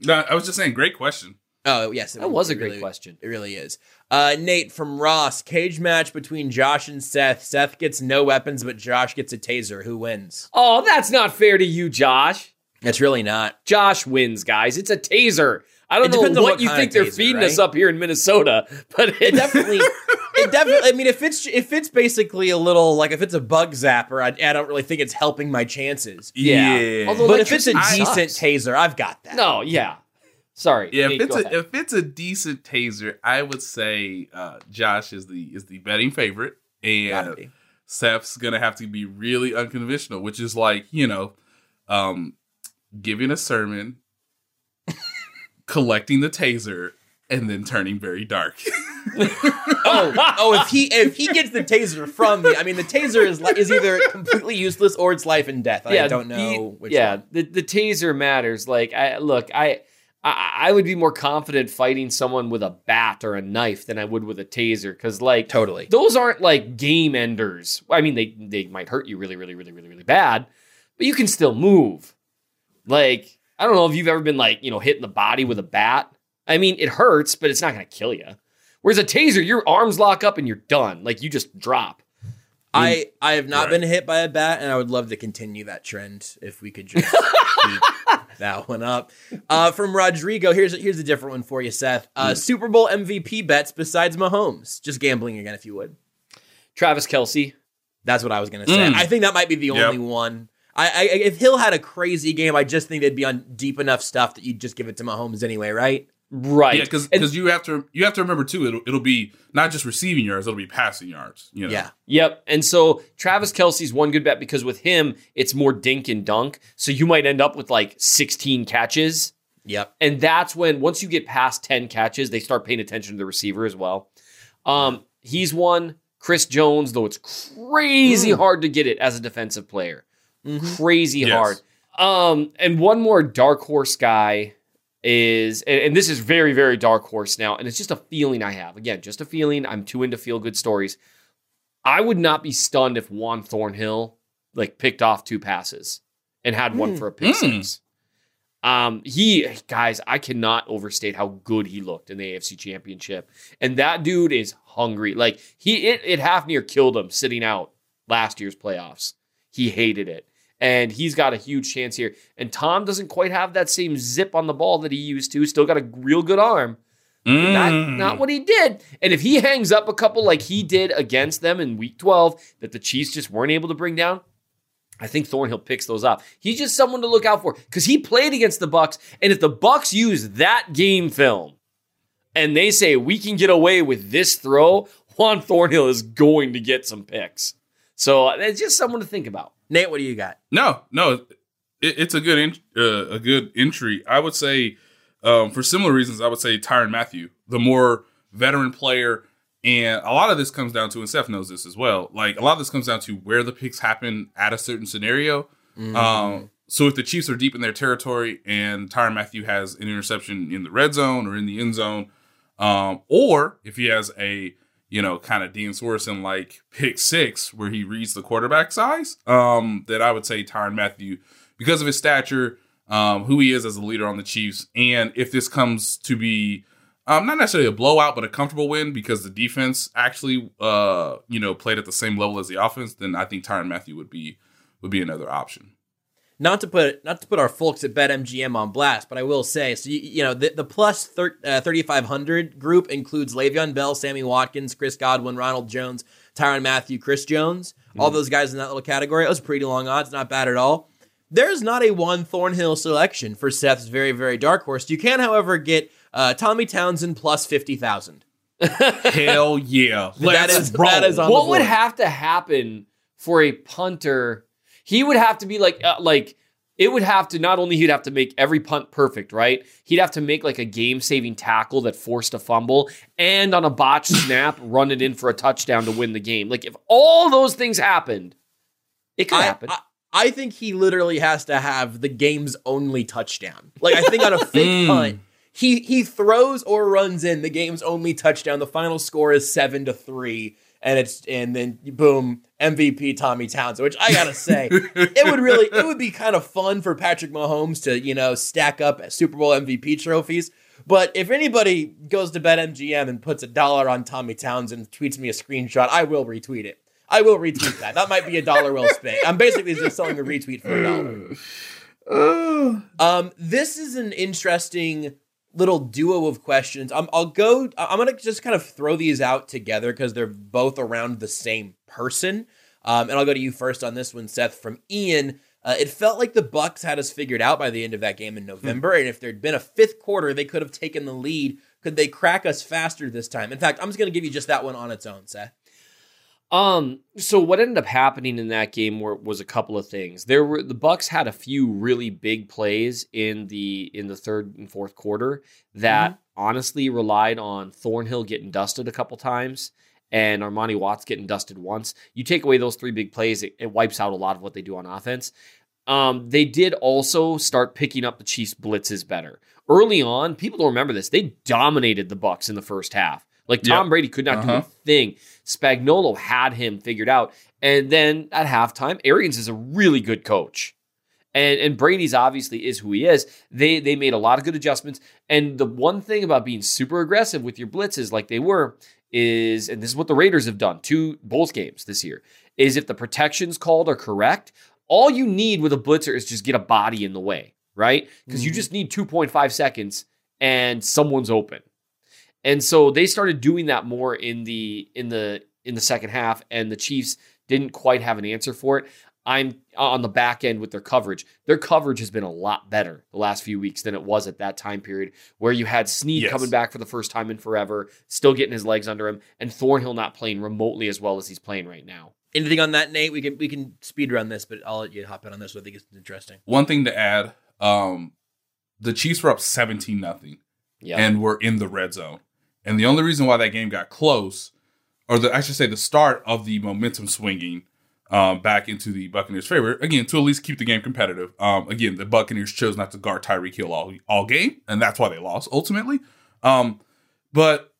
No, I was just saying, great question. Oh yes, it that was a it great really- question. It really is. Uh, Nate from Ross, cage match between Josh and Seth. Seth gets no weapons, but Josh gets a taser. Who wins? Oh, that's not fair to you, Josh. It's really not. Josh wins, guys. It's a taser. I don't It know what, what you think of they're taser, feeding us up here in Minnesota, but It definitely, it definitely. I mean, if it's if it's basically a little like if it's a bug zapper, I, I don't really think it's helping my chances. Yeah. Although But if it's a decent sucks. taser, I've got that. no, yeah. Sorry. Yeah, Nate, if it's a, ahead. if it's a decent taser, I would say uh, Josh is the is the betting favorite, and. Seth's gonna have to be really unconventional, which is like you know, um, giving a sermon, collecting the taser and then turning very dark. oh, oh! If he if he gets the taser from me, I mean, the taser is li- is either completely useless or it's life and death. I don't know the- which. yeah, one. the the taser matters. Like, I look, I, I I would be more confident fighting someone with a bat or a knife than I would with a taser because, like, Totally. those aren't like game enders. I mean, they they might hurt you really, really, really, really, really bad, but you can still move. Like, I don't know if you've ever been like, you know, hit in the body with a bat. I mean, it hurts, but it's not going to kill you. Whereas a taser, your arms lock up and you're done. Like you just drop. I I have not Right. been hit by a bat, and I would love to continue that trend if we could just keep that one up. Uh, from Rodrigo, here's here's a different one for you, Seth. Uh, Super Bowl MVP bets besides Mahomes. Just gambling again, if you would. Travis Kelce. That's what I was gonna say. Mm. I think that might be the Yep. only one. I, I if Hill had a crazy game, I just think they'd be on deep enough stuff that you'd just give it to Mahomes anyway, right? Right. yeah, because you have to you have to remember too. It'll it'll be not just receiving yards; it'll be passing yards. You know? Yeah. Yep. And so Travis Kelce's one good bet because with him, it's more dink and dunk. So you might end up with like 16 catches. Yep. And that's when, once you get past 10 catches, they start paying attention to the receiver as well. Um, he's one. Chris Jones, though it's crazy hard to get it as a defensive player. Crazy Yes. hard. Um, and one more dark horse guy is, and, and this is very, very dark horse now, and it's just a feeling I have. Again, just a feeling. I'm too into feel good stories. I would not be stunned if Juan Thornhill like picked off two passes and had one for a pick Mm. six. Um, he guys, I cannot overstate how good he looked in the AFC Championship, and that dude is hungry. Like he, it, it half near killed him sitting out last year's playoffs. He hated it, and he's got a huge chance here. And Tom doesn't quite have that same zip on the ball that he used to. Still got a real good arm. Not, Mm. not what he did. And if he hangs up a couple like he did against them in week 12 that the Chiefs just weren't able to bring down, I think Thornhill picks those up. He's just someone to look out for because he played against the Bucks. And if the Bucks use that game film and they say we can get away with this throw, Juan Thornhill is going to get some picks. So it's just someone to think about. Nate, what do you got? No, no, it, it's a good in, uh, a good entry. I would say um, for similar reasons. I would say Tyrann Mathieu, the more veteran player, and a lot of this comes down to, and Seth knows this as well. Like a lot of this comes down to where the picks happen at a certain scenario. Um, so if the Chiefs are deep in their territory and Tyrann Mathieu has an interception in the red zone or in the end zone, um, or if he has a you know kind of Dean Sorensen like pick six where he reads the quarterback size, um, that I would say Tyrann Mathieu because of his stature, um, who he is as a leader on the Chiefs, and if this comes to be um, not necessarily a blowout, but a comfortable win because the defense actually, uh, you know, played at the same level as the offense, then I think Tyrann Mathieu would be would be another option. Not to put not to put our folks at BetMGM on blast, but I will say so. You, you know the the plus thir- uh, thirty five hundred group includes Le'Veon Bell, Sammy Watkins, Chris Godwin, Ronald Jones, Tyrann Mathieu, Chris Jones. All those guys in that little category. It was pretty long odds, not bad at all. There's not a Juan Thornhill selection for Seth's very very dark horse. You can, however, get uh, Tommy Townsend plus fifty thousand. Hell yeah, That Let's is- roll. that is on- what would have to happen for a punter? He would have to be like uh, like it would have to not only he'd have to make every punt perfect, right? He'd have to make like a game-saving tackle that forced a fumble and on a botched snap run it in for a touchdown to win the game. Like if all those things happened, it could I, happen. I, I think he literally has to have the game's only touchdown. Like I think on a fake Mm. punt, he he throws or runs in the game's only touchdown. The final score is seven to three, and it's and then boom MVP Tommy Townsend. Which I gotta say, it would really it would be kind of fun for Patrick Mahomes to you know stack up Super Bowl MVP trophies. But if anybody goes to BetMGM and puts a dollar on Tommy Townsend, and tweets me a screenshot, I will retweet it. I will retweet that. That might be a dollar well spent. I'm basically just selling a retweet for a dollar. Um, this is an interesting little duo of questions. Um, I'll go. I'm gonna just kind of throw these out together because they're both around the same person. Um, and I'll go to you first on this one, Seth from Ian. Uh, it felt like the Bucks had us figured out by the end of that game in November, and if there'd been a fifth quarter, they could have taken the lead. Could they crack us faster this time? In fact, I'm just going to give you just that one on its own, Seth. Um, so what ended up happening in that game were, was a couple of things. There were the Bucks had a few really big plays in the in the third and fourth quarter that Mm-hmm. honestly relied on Thornhill getting dusted a couple times and Armani Watts getting dusted once. You take away those three big plays, it, it wipes out a lot of what they do on offense. Um, they did also start picking up the Chiefs blitzes better. Early on, people don't remember this. They dominated the Bucks in the first half. Like Tom Yep. Brady could not do Uh-huh. a thing. Spagnuolo had him figured out. And then at halftime, Arians is a really good coach. And and Brady's obviously is who he is. They they made a lot of good adjustments. And the one thing about being super aggressive with your blitzes like they were is, and this is what the Raiders have done two both games this year, is if the protections called are correct, all you need with a blitzer is just get a body in the way, right? Because you mm-hmm. just need 2.5 seconds and someone's open. And so they started doing that more in the in the in the second half, and the Chiefs didn't quite have an answer for it. I'm on the back end with their coverage. Their coverage has been a lot better the last few weeks than it was at that time period where you had Sneed Yes. coming back for the first time in forever, still getting his legs under him, and Thornhill not playing remotely as well as he's playing right now. Anything on that, Nate? We can we can speed run this, but I'll let you hop in on this. One. I think it's interesting. One thing to add, um, the Chiefs were up 17 nothing Yeah. and were in the red zone. And the only reason why that game got close, or the I should say the start of the momentum swinging um, back into the Buccaneers' favor, again, to at least keep the game competitive. Um, again, the Buccaneers chose not to guard Tyreek Hill all, all game, and that's why they lost ultimately. Um, but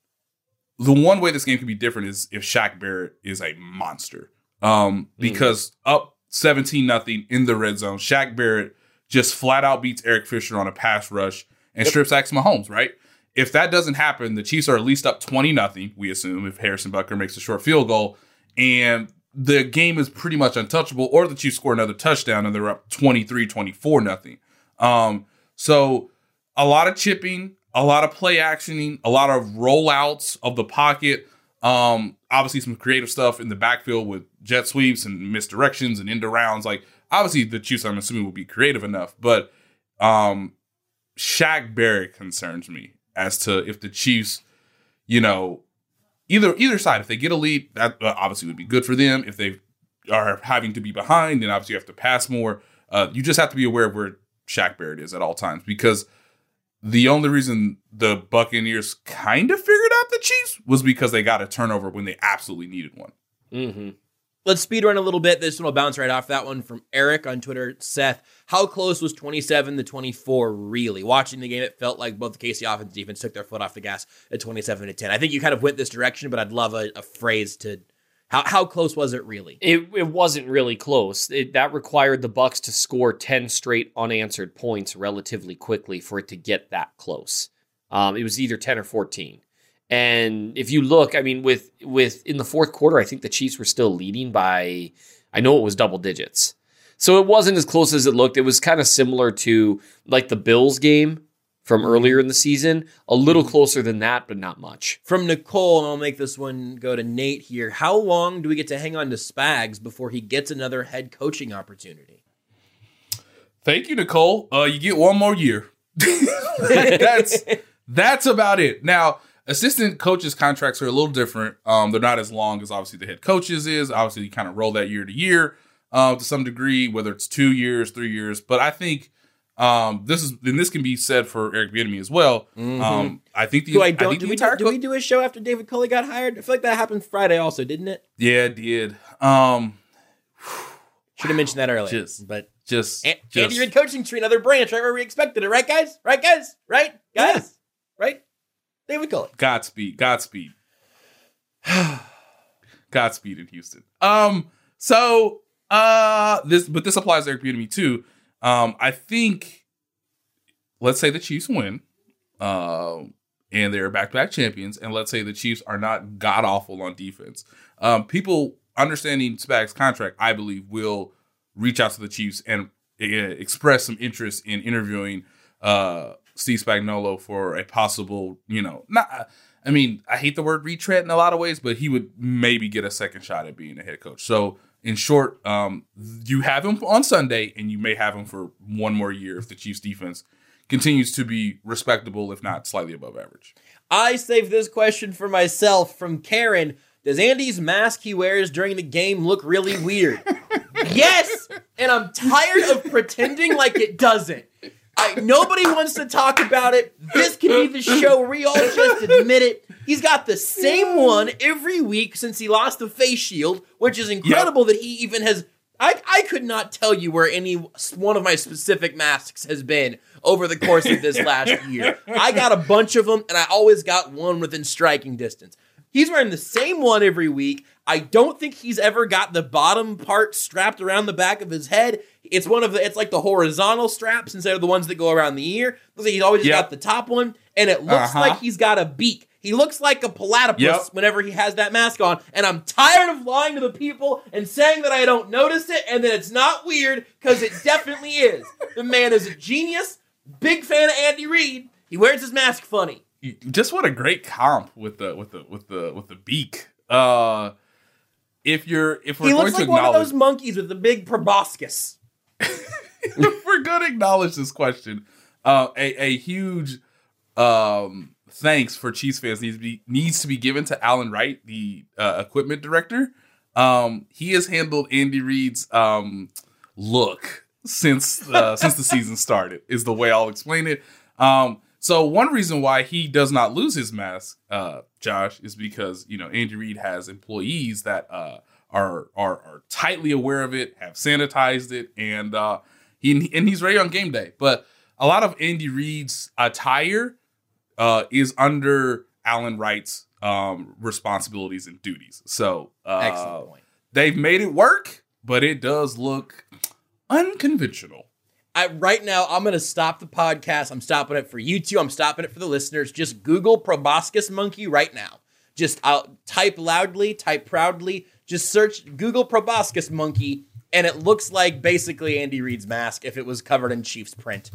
the one way this game could be different is if Shaq Barrett is a monster. Um, because up 17 nothing in the red zone, Shaq Barrett just flat out beats Eric Fisher on a pass rush and strip sacks Mahomes, right? If that doesn't happen, the Chiefs are at least up 20 nothing, we assume, if Harrison Butker makes a short field goal. And the game is pretty much untouchable, or the Chiefs score another touchdown and they're up 23 24 nothing. Um, so a lot of chipping, a lot of play actioning, a lot of rollouts of the pocket. Um, obviously some creative stuff in the backfield with jet sweeps and misdirections and end rounds. Like obviously the Chiefs, I'm assuming, will be creative enough, but um, Shaq Barrett concerns me as to if the Chiefs, you know, either either side, if they get a lead, that obviously would be good for them. If they are having to be behind, then obviously you have to pass more. Uh, you just have to be aware of where Shaq Barrett is at all times because the only reason the Buccaneers kind of figured out the Chiefs was because they got a turnover when they absolutely needed one. Mm-hmm. Let's speed run a little bit. This one will bounce right off that one from Eric on Twitter. Seth, how close was 27 to 24 really? Watching the game, it felt like both the KC offense and defense took their foot off the gas at 27 to 10. I think you kind of went this direction, but I'd love a, a phrase to how how close was it really? It, it wasn't really close. It, that required the Bucks to score ten straight unanswered points relatively quickly for it to get that close. Um, it was either ten or fourteen. And if you look, I mean, with with in the fourth quarter, I think the Chiefs were still leading by, I know it was double digits. So it wasn't as close as it looked. It was kind of similar to like the Bills game from earlier in the season, a little closer than that, but not much. From Nicole, and I'll make this one go to Nate here. How long do we get to hang on to Spags before he gets another head coaching opportunity? Thank you, Nicole. Uh, you get one more year. that's that's about it. Now, assistant coaches' contracts are a little different. Um, they're not as long as obviously the head coaches is. Obviously, you kind of roll that year to year uh, to some degree, whether it's two years, three years. But I think um, this is and this can be said for Eric Bieniemy as well. Um, I think the Who I don't. Did the we, entire do, we do a show after David Culley got hired? I feel like that happened Friday also, didn't it? yeah, it did. Um, Should have mentioned that earlier. Just- but just, and, just and you're in coaching tree, another branch, right where we expected it, right, guys? Right, guys? Right, guys? Right? David Culley. Godspeed. Godspeed. Godspeed in Houston. Um, so uh this but this applies to Eric too. Um, I think let's say the Chiefs win, um, and they're back-to-back champions, and let's say the Chiefs are not god awful on defense. Um, people understanding Spag's contract, I believe, will reach out to the Chiefs and uh, express some interest in interviewing uh Steve Spagnuolo for a possible, you know, not. I mean, I hate the word retread in a lot of ways, but he would maybe get a second shot at being a head coach. So, in short, um, you have him on Sunday, and you may have him for one more year if the Chiefs' defense continues to be respectable, if not slightly above average. I saved this question for myself from Karen. Does Andy's mask he wears during the game look really weird? yes, and I'm tired of pretending like it doesn't. I, nobody wants to talk about it. This could be the show where we all just admit it. He's got the same one every week since he lost the face shield, which is incredible that he even has. I, I could not tell you where any one of my specific masks has been over the course of this last year. I got a bunch of them, and I always got one within striking distance. He's wearing the same one every week. I don't think he's ever got the bottom part strapped around the back of his head. It's one of the it's like the horizontal straps instead of the ones that go around the ear. Looks like he's always Yep. got the top one, and it looks Uh-huh. like he's got a beak. He looks like a platypus Yep. whenever he has that mask on, and I'm tired of lying to the people and saying that I don't notice it and that it's not weird because it definitely is. The man is a genius. Big fan of Andy Reid. He wears his mask funny. just what a great comp with the with the with the with the beak. Uh if you're if we're He going looks to like one of those monkeys with the big proboscis. if we're going to acknowledge this question, uh, a a huge um thanks for Chiefs fans needs to be needs to be given to Alan Wright, the uh, equipment director. Um, he has handled Andy Reid's um look since uh, since the season started. Is the way I'll explain it. Um, so one reason why he does not lose his mask, uh, Josh, is because you know Andy Reid has employees that uh, are are are tightly aware of it, have sanitized it, and uh, he and he's ready on game day. But a lot of Andy Reid's attire uh, is under Alan Wright's um, responsibilities and duties. So uh, Excellent point. they've made it work, but it does look unconventional. I, right now, I'm going to stop the podcast. I'm stopping it for you two. I'm stopping it for the listeners. Just Google proboscis monkey right now. Just I'll type loudly, type proudly. Just search Google proboscis monkey, and it looks like basically Andy Reid's mask if it was covered in Chiefs print.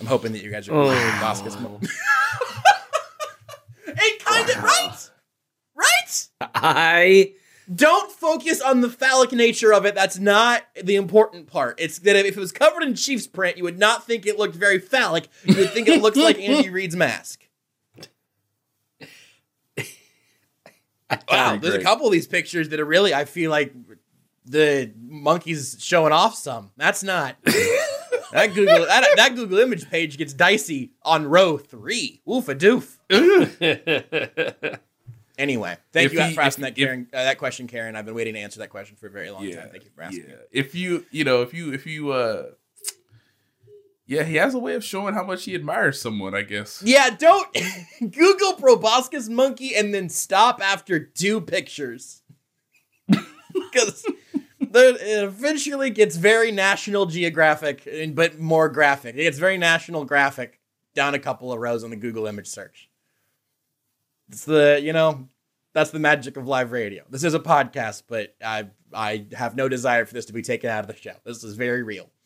I'm hoping that you guys are oh, proboscis monkey. it kind of right, right. I Don't focus on the phallic nature of it. That's not the important part. It's that if it was covered in Chiefs print, you would not think it looked very phallic. You would think it looks like Andy Reid's mask. Wow, there's a couple of these pictures that are really, I feel like the monkey's showing off some. That's not. that Google that, that Google image page gets dicey on row three. Oof a doof. Anyway, thank If you he- for asking if- that, Karen. uh, that question, Karen. I've been waiting to answer that question for a very long time. Thank you for asking. Yeah. If you, you know, if you, if you, uh, yeah, he has a way of showing how much he admires someone, I guess. Yeah, don't Google proboscis monkey and then stop after two pictures. Because it eventually gets very National Geographic, but more graphic. It gets very National Graphic down a couple of rows on the Google image search. It's the, you know, that's the magic of live radio. This is a podcast, but I I have no desire for this to be taken out of the show. This is very real.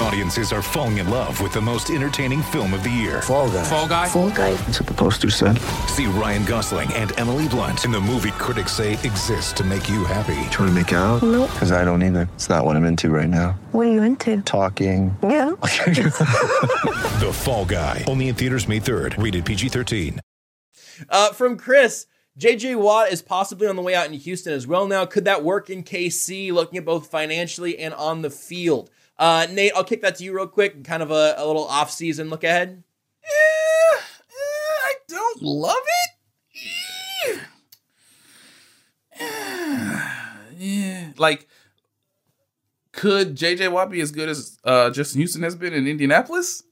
Audiences are falling in love with the most entertaining film of the year. Fall Guy. Fall Guy? Fall Guy. That's what the poster said. See Ryan Gosling and Emily Blunt in the movie critics say exists to make you happy. Trying to make it out? Nope. Because I don't either. It's not what I'm into right now. What are you into? Talking. Yeah. the Fall Guy. Only in theaters May 3rd. Rated PG 13. Uh, from Chris, JJ Watt is possibly on the way out in Houston as well now. Could that work in KC, looking at both financially and on the field? Uh, Nate, I'll kick that to you real quick. Kind of a, a little off-season look ahead. I don't love it. yeah, like could JJ Watt be as good as uh, Justin Houston has been in Indianapolis?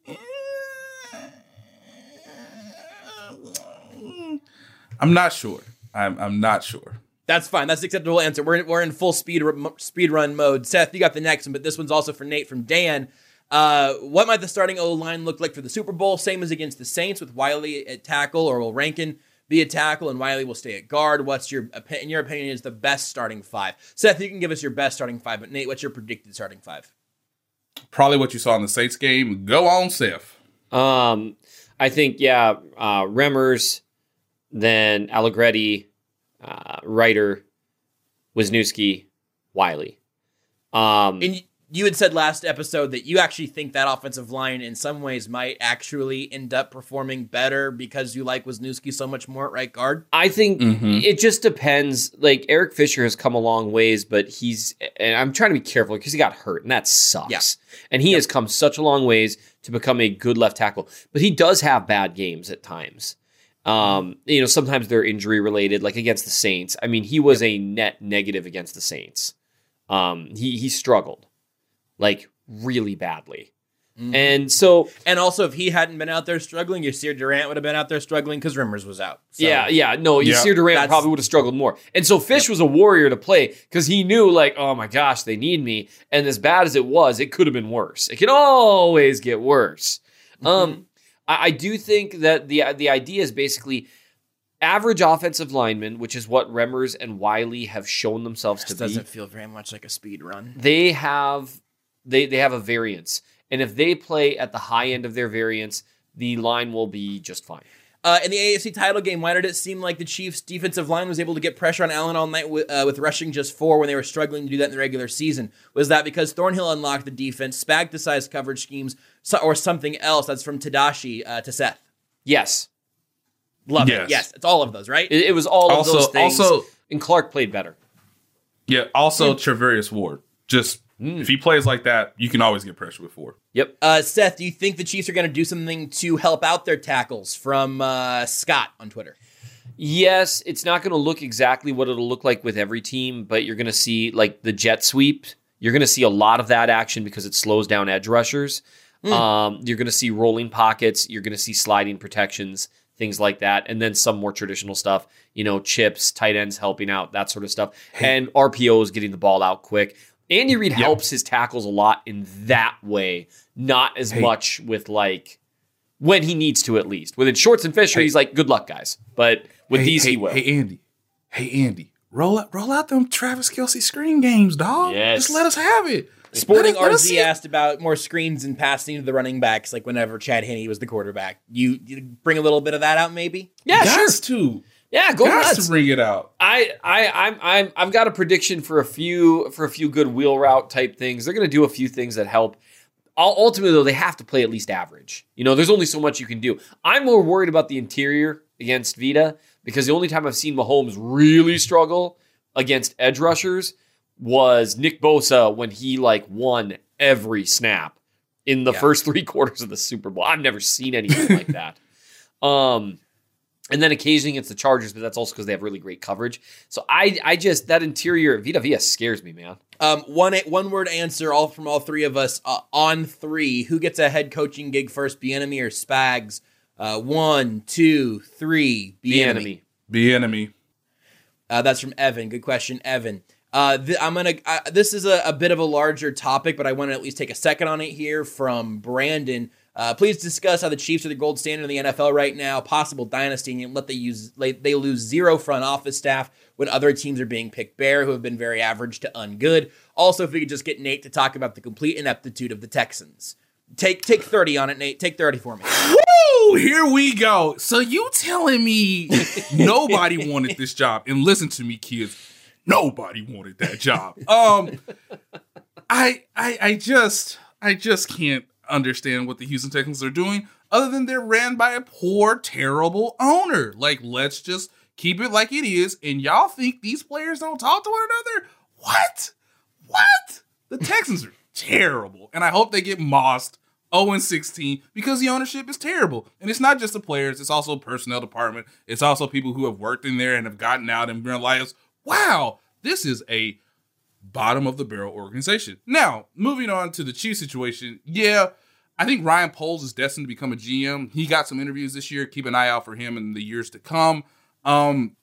I'm not sure. I'm I'm not sure. That's fine. That's the acceptable answer. We're in, we're in full speed speed run mode. Seth, you got the next one, but this one's also for Nate from Dan. Uh, what might the starting O line look like for the Super Bowl? Same as against the Saints with Wylie at tackle, or will Rankin be a tackle and Wylie will stay at guard? What's your in your opinion is the best starting five? Seth, you can give us your best starting five, but Nate, what's your predicted starting five? Probably what you saw in the Saints game. Go on, Seth. Um, I think yeah, uh, Remmers, then Allegretti, uh, Reiter, Wisniewski, Wylie. Um, and you had said last episode that you actually think that offensive line in some ways might actually end up performing better because you like Wisniewski so much more at right guard. I think mm-hmm. it just depends. Like Eric Fisher has come a long ways, but he's and I'm trying to be careful because he got hurt and that sucks. Yeah. And he yep. has come such a long ways to become a good left tackle, but he does have bad games at times. Um, you know, sometimes they're injury related, like against the Saints. I mean, he was yep. a net negative against the Saints. Um, he he struggled like really badly. Mm-hmm. And so, and also, if he hadn't been out there struggling, Yasir Durant would have been out there struggling because Remmers was out. So, yeah, yeah, no, yeah. Yasir Durant probably would have struggled more. And so, Fish yep. was a warrior to play because he knew, like, oh my gosh, they need me. And as bad as it was, it could have been worse. It can always get worse. Mm-hmm. Um, I, I do think that the the idea is basically average offensive linemen, which is what Remmers and Wylie have shown themselves this to doesn't be. Doesn't feel very much like a speed run. They have they they have a variance, and if they play at the high end of their variance, the line will be just fine. Uh, in the AFC title game, why did it seem like the Chiefs' defensive line was able to get pressure on Allen all night with, uh, with rushing just four when they were struggling to do that in the regular season? Was that because Thornhill unlocked the defense, Spag sized coverage schemes, or something else? That's from Tadashi uh, to Seth. Yes. Love yes. it. Yes, it's all of those, right? It, it was all also, of those things. Also, and Clark played better. Yeah. Also, Charvarius Ward just Mm. If he plays like that, you can always get pressure with four. Yep. Uh, Seth, do you think the Chiefs are going to do something to help out their tackles? From uh, Scott on Twitter. Yes, it's not going to look exactly what it'll look like with every team, but you're going to see like the jet sweep. You're going to see a lot of that action because it slows down edge rushers. Mm. Um, you're going to see rolling pockets. You're going to see sliding protections, things like that, and then some more traditional stuff. You know, chips, tight ends helping out, that sort of stuff, hey. and is getting the ball out quick. Andy Reid yep. helps his tackles a lot in that way, not as hey. much with like when he needs to at least. With Schwartz and Fisher, hey. he's like, good luck, guys. But with these, hey, he will. Hey, Andy. Hey, Andy. Roll out, roll out them Travis Kelce screen games, dog. Yes. Just let us have it. Sporting let us, RZ asked about more screens and passing to the running backs, like whenever Chad Henne was the quarterback. You, you bring a little bit of that out, maybe? Yeah, sure. to. Yeah, go Got nuts. to bring it out. I, I, I'm, I'm, I've got a prediction for a few, for a few good wheel route type things. They're going to do a few things that help. Ultimately, though, they have to play at least average. You know, there's only so much you can do. I'm more worried about the interior against Vita because the only time I've seen Mahomes really struggle against edge rushers was Nick Bosa when he like won every snap in the yeah. first three quarters of the Super Bowl. I've never seen anything like that. Um, and then occasionally against the Chargers, but that's also because they have really great coverage. So I, I just that interior Vita Vea scares me, man. Um, one one word answer, all from all three of us uh, on three. Who gets a head coaching gig first, Bieniemy or Spags? Uh, one, two, three. Bieniemy. Bieniemy. Uh, that's from Evan. Good question, Evan. Uh, th- I'm gonna. Uh, this is a, a, bit of a larger topic, but I want to at least take a second on it here from Brandon. Uh, please discuss how the Chiefs are the gold standard in the NFL right now, possible dynasty, and let they use they lose zero front office staff when other teams are being picked bare, who have been very average to ungood. Also, if we could just get Nate to talk about the complete ineptitude of the Texans. Take take thirty on it, Nate. Take thirty for me. Woo! Here we go. So you telling me nobody wanted this job? And listen to me, kids. Nobody wanted that job. Um, I I I just I just can't understand what the Houston Texans are doing other than they're ran by a poor, terrible owner. Like, let's just keep it like it is. And y'all think these players don't talk to one another? What? What? The Texans are terrible. And I hope they get mossed 0 16 because the ownership is terrible. And it's not just the players, it's also personnel department. It's also people who have worked in there and have gotten out and realized, wow, this is a bottom of the barrel organization. Now, moving on to the Chiefs situation, yeah, I think Ryan Poles is destined to become a GM. He got some interviews this year. Keep an eye out for him in the years to come. Um,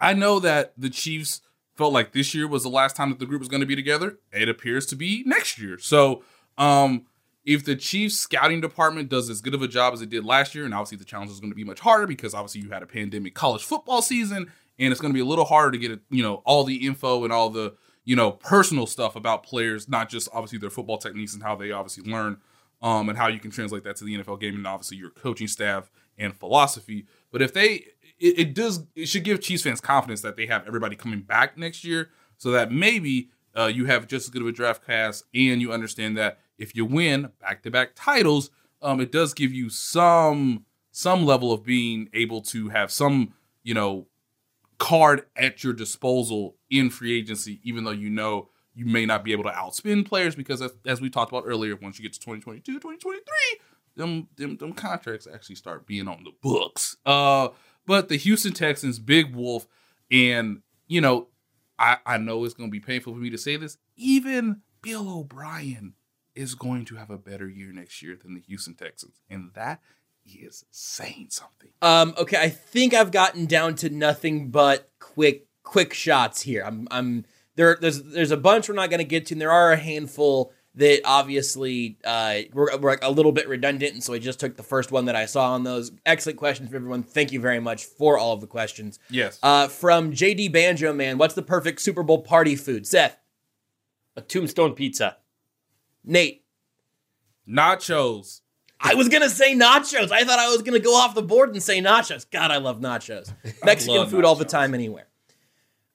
I know that the Chiefs felt like this year was the last time that the group was going to be together. It appears to be next year. So, um, if the Chiefs scouting department does as good of a job as it did last year, and obviously the challenge is going to be much harder because obviously you had a pandemic college football season, and it's going to be a little harder to get you know all the info and all the you know personal stuff about players, not just obviously their football techniques and how they obviously learn, um, and how you can translate that to the NFL game and obviously your coaching staff and philosophy. But if they, it, it does, it should give Chiefs fans confidence that they have everybody coming back next year, so that maybe uh, you have just as good of a draft class, and you understand that if you win back to back titles, um, it does give you some some level of being able to have some you know card at your disposal in free agency, even though you know you may not be able to outspend players because as, as we talked about earlier, once you get to 2022, 2023, them, them them contracts actually start being on the books. Uh, but the Houston Texans, Big Wolf, and you know, I I know it's gonna be painful for me to say this. Even Bill O'Brien is going to have a better year next year than the Houston Texans, and that is saying something. Um, okay, I think I've gotten down to nothing but quick quick shots here. I'm I'm there. There's there's a bunch we're not going to get to, and there are a handful that obviously uh, were, were a little bit redundant, and so I just took the first one that I saw on those. Excellent questions from everyone. Thank you very much for all of the questions. Yes. Uh, from JD Banjo Man, what's the perfect Super Bowl party food? Seth, A tombstone pizza. Nate. Nachos. I was gonna say nachos. I thought I was gonna go off the board and say nachos. God, I love nachos. Mexican love food all the time, anywhere.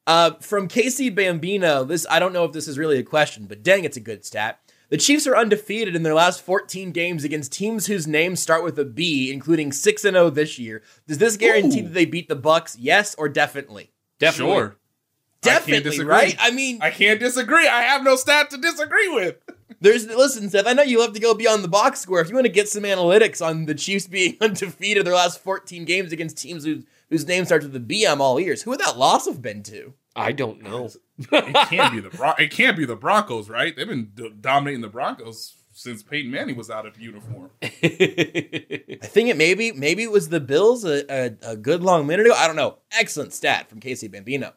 Uh, from Casey Bambino, this I don't know if this is really a question, but dang, it's a good stat. The Chiefs are undefeated in their last 14 games against teams whose names start with a B, including 6 and 0 this year. Does this guarantee Ooh. that they beat the Bucks? Yes or definitely? Definitely. Sure. Definitely, disagree. right? I mean, I can't disagree. I have no stat to disagree with. There's listen, Seth. I know you love to go beyond the box score. If you want to get some analytics on the Chiefs being undefeated their last 14 games against teams whose whose name starts with a B, I'm all ears. Who would that loss have been to? I don't know. It can't be the Bron- it can't be the Broncos, right? They've been d- dominating the Broncos since Peyton Manning was out of uniform. I think it maybe maybe it was the Bills a, a, a good long minute ago. I don't know. Excellent stat from Casey Bambino.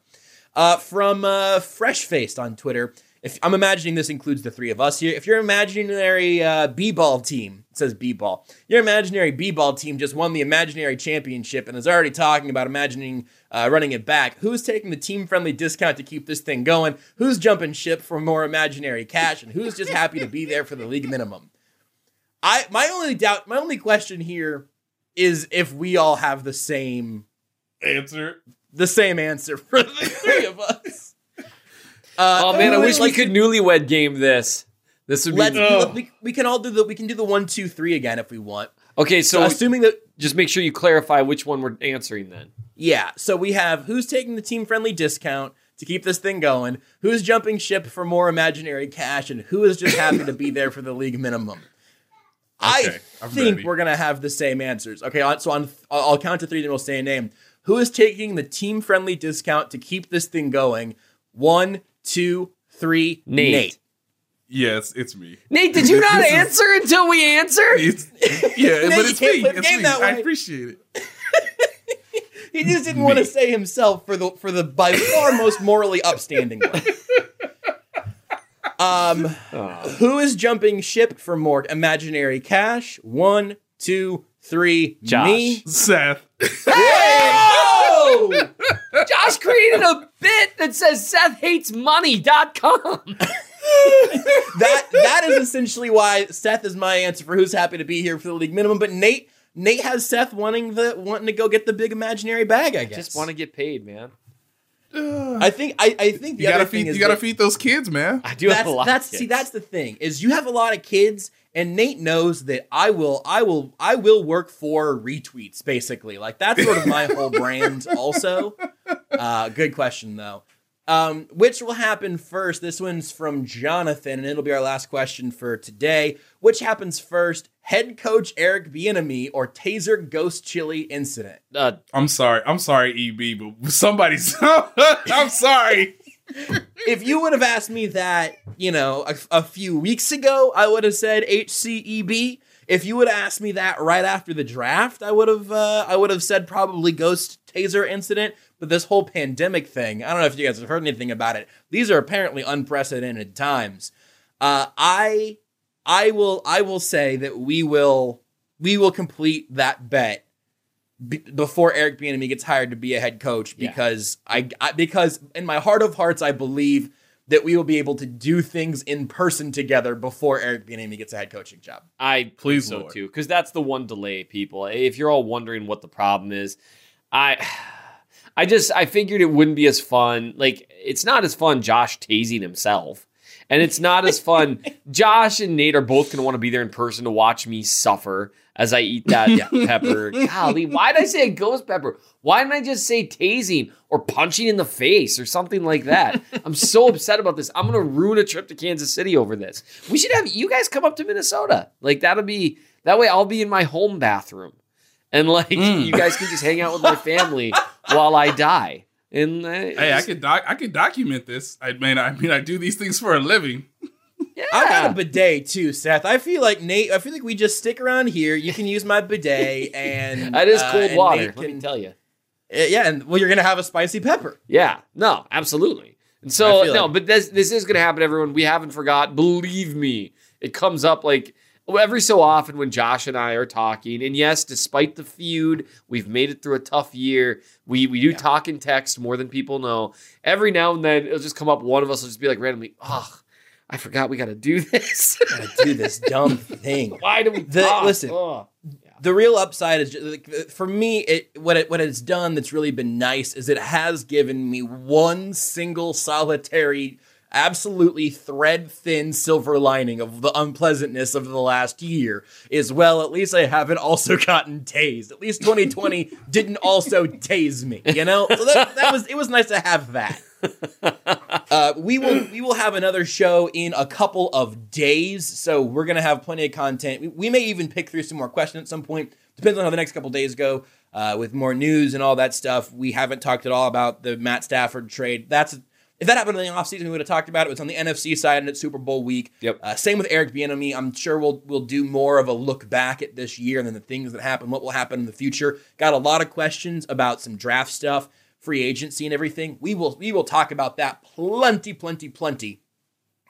Uh, from uh, Fresh Faced on Twitter. If I'm imagining this includes the three of us here. If your imaginary uh, b-ball team it says b-ball, your imaginary b-ball team just won the imaginary championship and is already talking about imagining uh, running it back. Who's taking the team-friendly discount to keep this thing going? Who's jumping ship for more imaginary cash? And who's just happy to be there for the league minimum? I my only doubt, my only question here is if we all have the same Answer. the same answer for the three of us. Uh, oh man, I wish we could newlywed game this. This would be Let's, we, we can all do the we can do the one two three again if we want. okay. So, So assuming that just make sure you clarify which one we're answering. Then yeah, so we have who's taking the team friendly discount to keep this thing going, who's jumping ship for more imaginary cash, and who is just happy to be there for the league minimum. I Okay, I'm think ready. we're gonna have the same answers. Okay, so on I'll I'll count to three, then we'll say a name. Who is taking the team friendly discount to keep this thing going? One, two, three. Nate. Nate. Yes, it's me. Nate, did you not This is- answer until we answered? It's, yeah, Nate, but it's can't me. It's game me. that I appreciate it. He just didn't want to say himself for the for the by far most morally upstanding one. Um, who is jumping ship for more imaginary cash? One, two, three. Josh. Me. Seth. Josh created a bit that says SethHatesMoney.com. that that is essentially why Seth is my answer for who's happy to be here for the league minimum. But Nate Nate has Seth wanting the wanting to go get the big imaginary bag. I guess. Just want to get paid, man. I think I, I think the You gotta other thing feed. is You gotta that- feed those kids, man. I do have that's a lot. that's of kids. see that's the thing is you have a lot of kids and Nate knows that I will I will I will work for retweets basically like that's sort of my whole brand also. Uh, good question though. Um, which will happen first? This one's from Jonathan, and it'll be our last question for today. Which happens first? Head coach Eric Bieniemy or Taser Ghost Chili incident? Uh, I'm sorry. I'm sorry, EB, but somebody's. I'm sorry. if you would have asked me that, you know, a, a few weeks ago, I would have said HCEB. If you would have asked me that right after the draft, I would have uh, I would have said probably ghost taser incident. But this whole pandemic thing, I don't know if you guys have heard anything about it. These are apparently unprecedented times. Uh, I I will I will say that we will we will complete that bet be, before Eric Bieniemy gets hired to be a head coach because I, I because in my heart of hearts I believe that we will be able to do things in person together before Eric Bieniemy gets a head coaching job. I Please, so Lord. too, because that's the one delay, people. If you're all wondering what the problem is, I, I just I figured it wouldn't be as fun. Like it's not as fun. Josh tasing himself, and it's not as fun. Josh and Nate are both going to want to be there in person to watch me suffer as I eat that pepper. Golly, why did I say a ghost pepper? Why didn't I just say tasing or punching in the face or something like that? I'm so upset about this. I'm going to ruin a trip to Kansas City over this. We should have you guys come up to Minnesota. Like that'll be that way. I'll be in my home bathroom, and like Mm. you guys can just hang out with my family while I die. And uh, Hey, I could doc- I could document this. I mean, I mean, I do these things for a living. Yeah. I got a bidet too, Seth. I feel like Nate. I feel like we just stick around here. You can use my bidet, and that is uh, cold and water. Nate Let me tell you. Uh, yeah, and well, you're gonna have a spicy pepper. Yeah, no, absolutely. And so no, like- but this this is going to happen, everyone. We haven't forgot. Believe me, it comes up like every so often when Josh and I are talking. And yes, despite the feud, we've made it through a tough year. We we do talk and text more than people know. Every now and then, it'll just come up. One of us will just be like randomly, "Oh, I forgot we got to do this. Gotta do this dumb thing. Why do we The, talk? listen, Ugh. the real upside is just, for me. It what it what it's done that's really been nice is it has given me one single solitary, absolutely thread thin silver lining of the unpleasantness of the last year. Is well, at least I haven't also gotten tased. At least 2020 didn't also tase me. You know, so that, that was it was nice to have that. Uh, we will we will have another show in a couple of days, so we're gonna have plenty of content. We, we may even pick through some more questions at some point. Depends on how the next couple days go. Uh, with more news and all that stuff, we haven't talked at all about the Matt Stafford trade. That's if that happened in the offseason, we would have talked about it. It was on the NFC side and it's Super Bowl week. Yep. Uh, same with Eric Bieniemy. I'm sure we'll we'll do more of a look back at this year and then the things that happened, what will happen in the future. Got a lot of questions about some draft stuff, free agency, and everything. We will we will talk about that plenty, plenty, plenty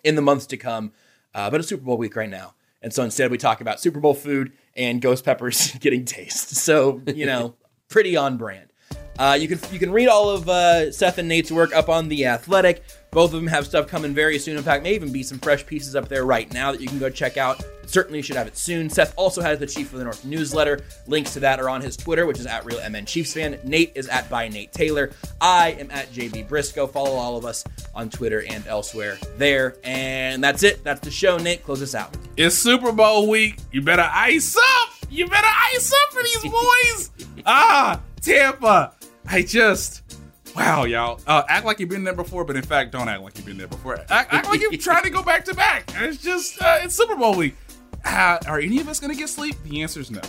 in the months to come. Uh, but it's Super Bowl week right now, and so instead we talk about Super Bowl food and ghost peppers getting taste. So you know, pretty on brand. Uh, you can you can read all of uh, Seth and Nate's work up on the Athletic. Both of them have stuff coming very soon. In fact, may even be some fresh pieces up there right now that you can go check out. Certainly should have it soon. Seth also has the Chief of the North newsletter. Links to that are on his Twitter, which is at Real MN Chiefs Fan. Nate is at by Nate Taylor. I am at JB Brisco. Follow all of us on Twitter and elsewhere there. And that's it. That's the show. Nate, close us out. It's Super Bowl week. You better ice up. You better ice up for these boys. ah, Tampa. I just. Wow, y'all. Uh, act like you've been there before, but in fact, don't act like you've been there before. Act, act like you're trying to go back to back. It's just, uh, it's Super Bowl week. Uh, are any of us going to get sleep? The answer is no.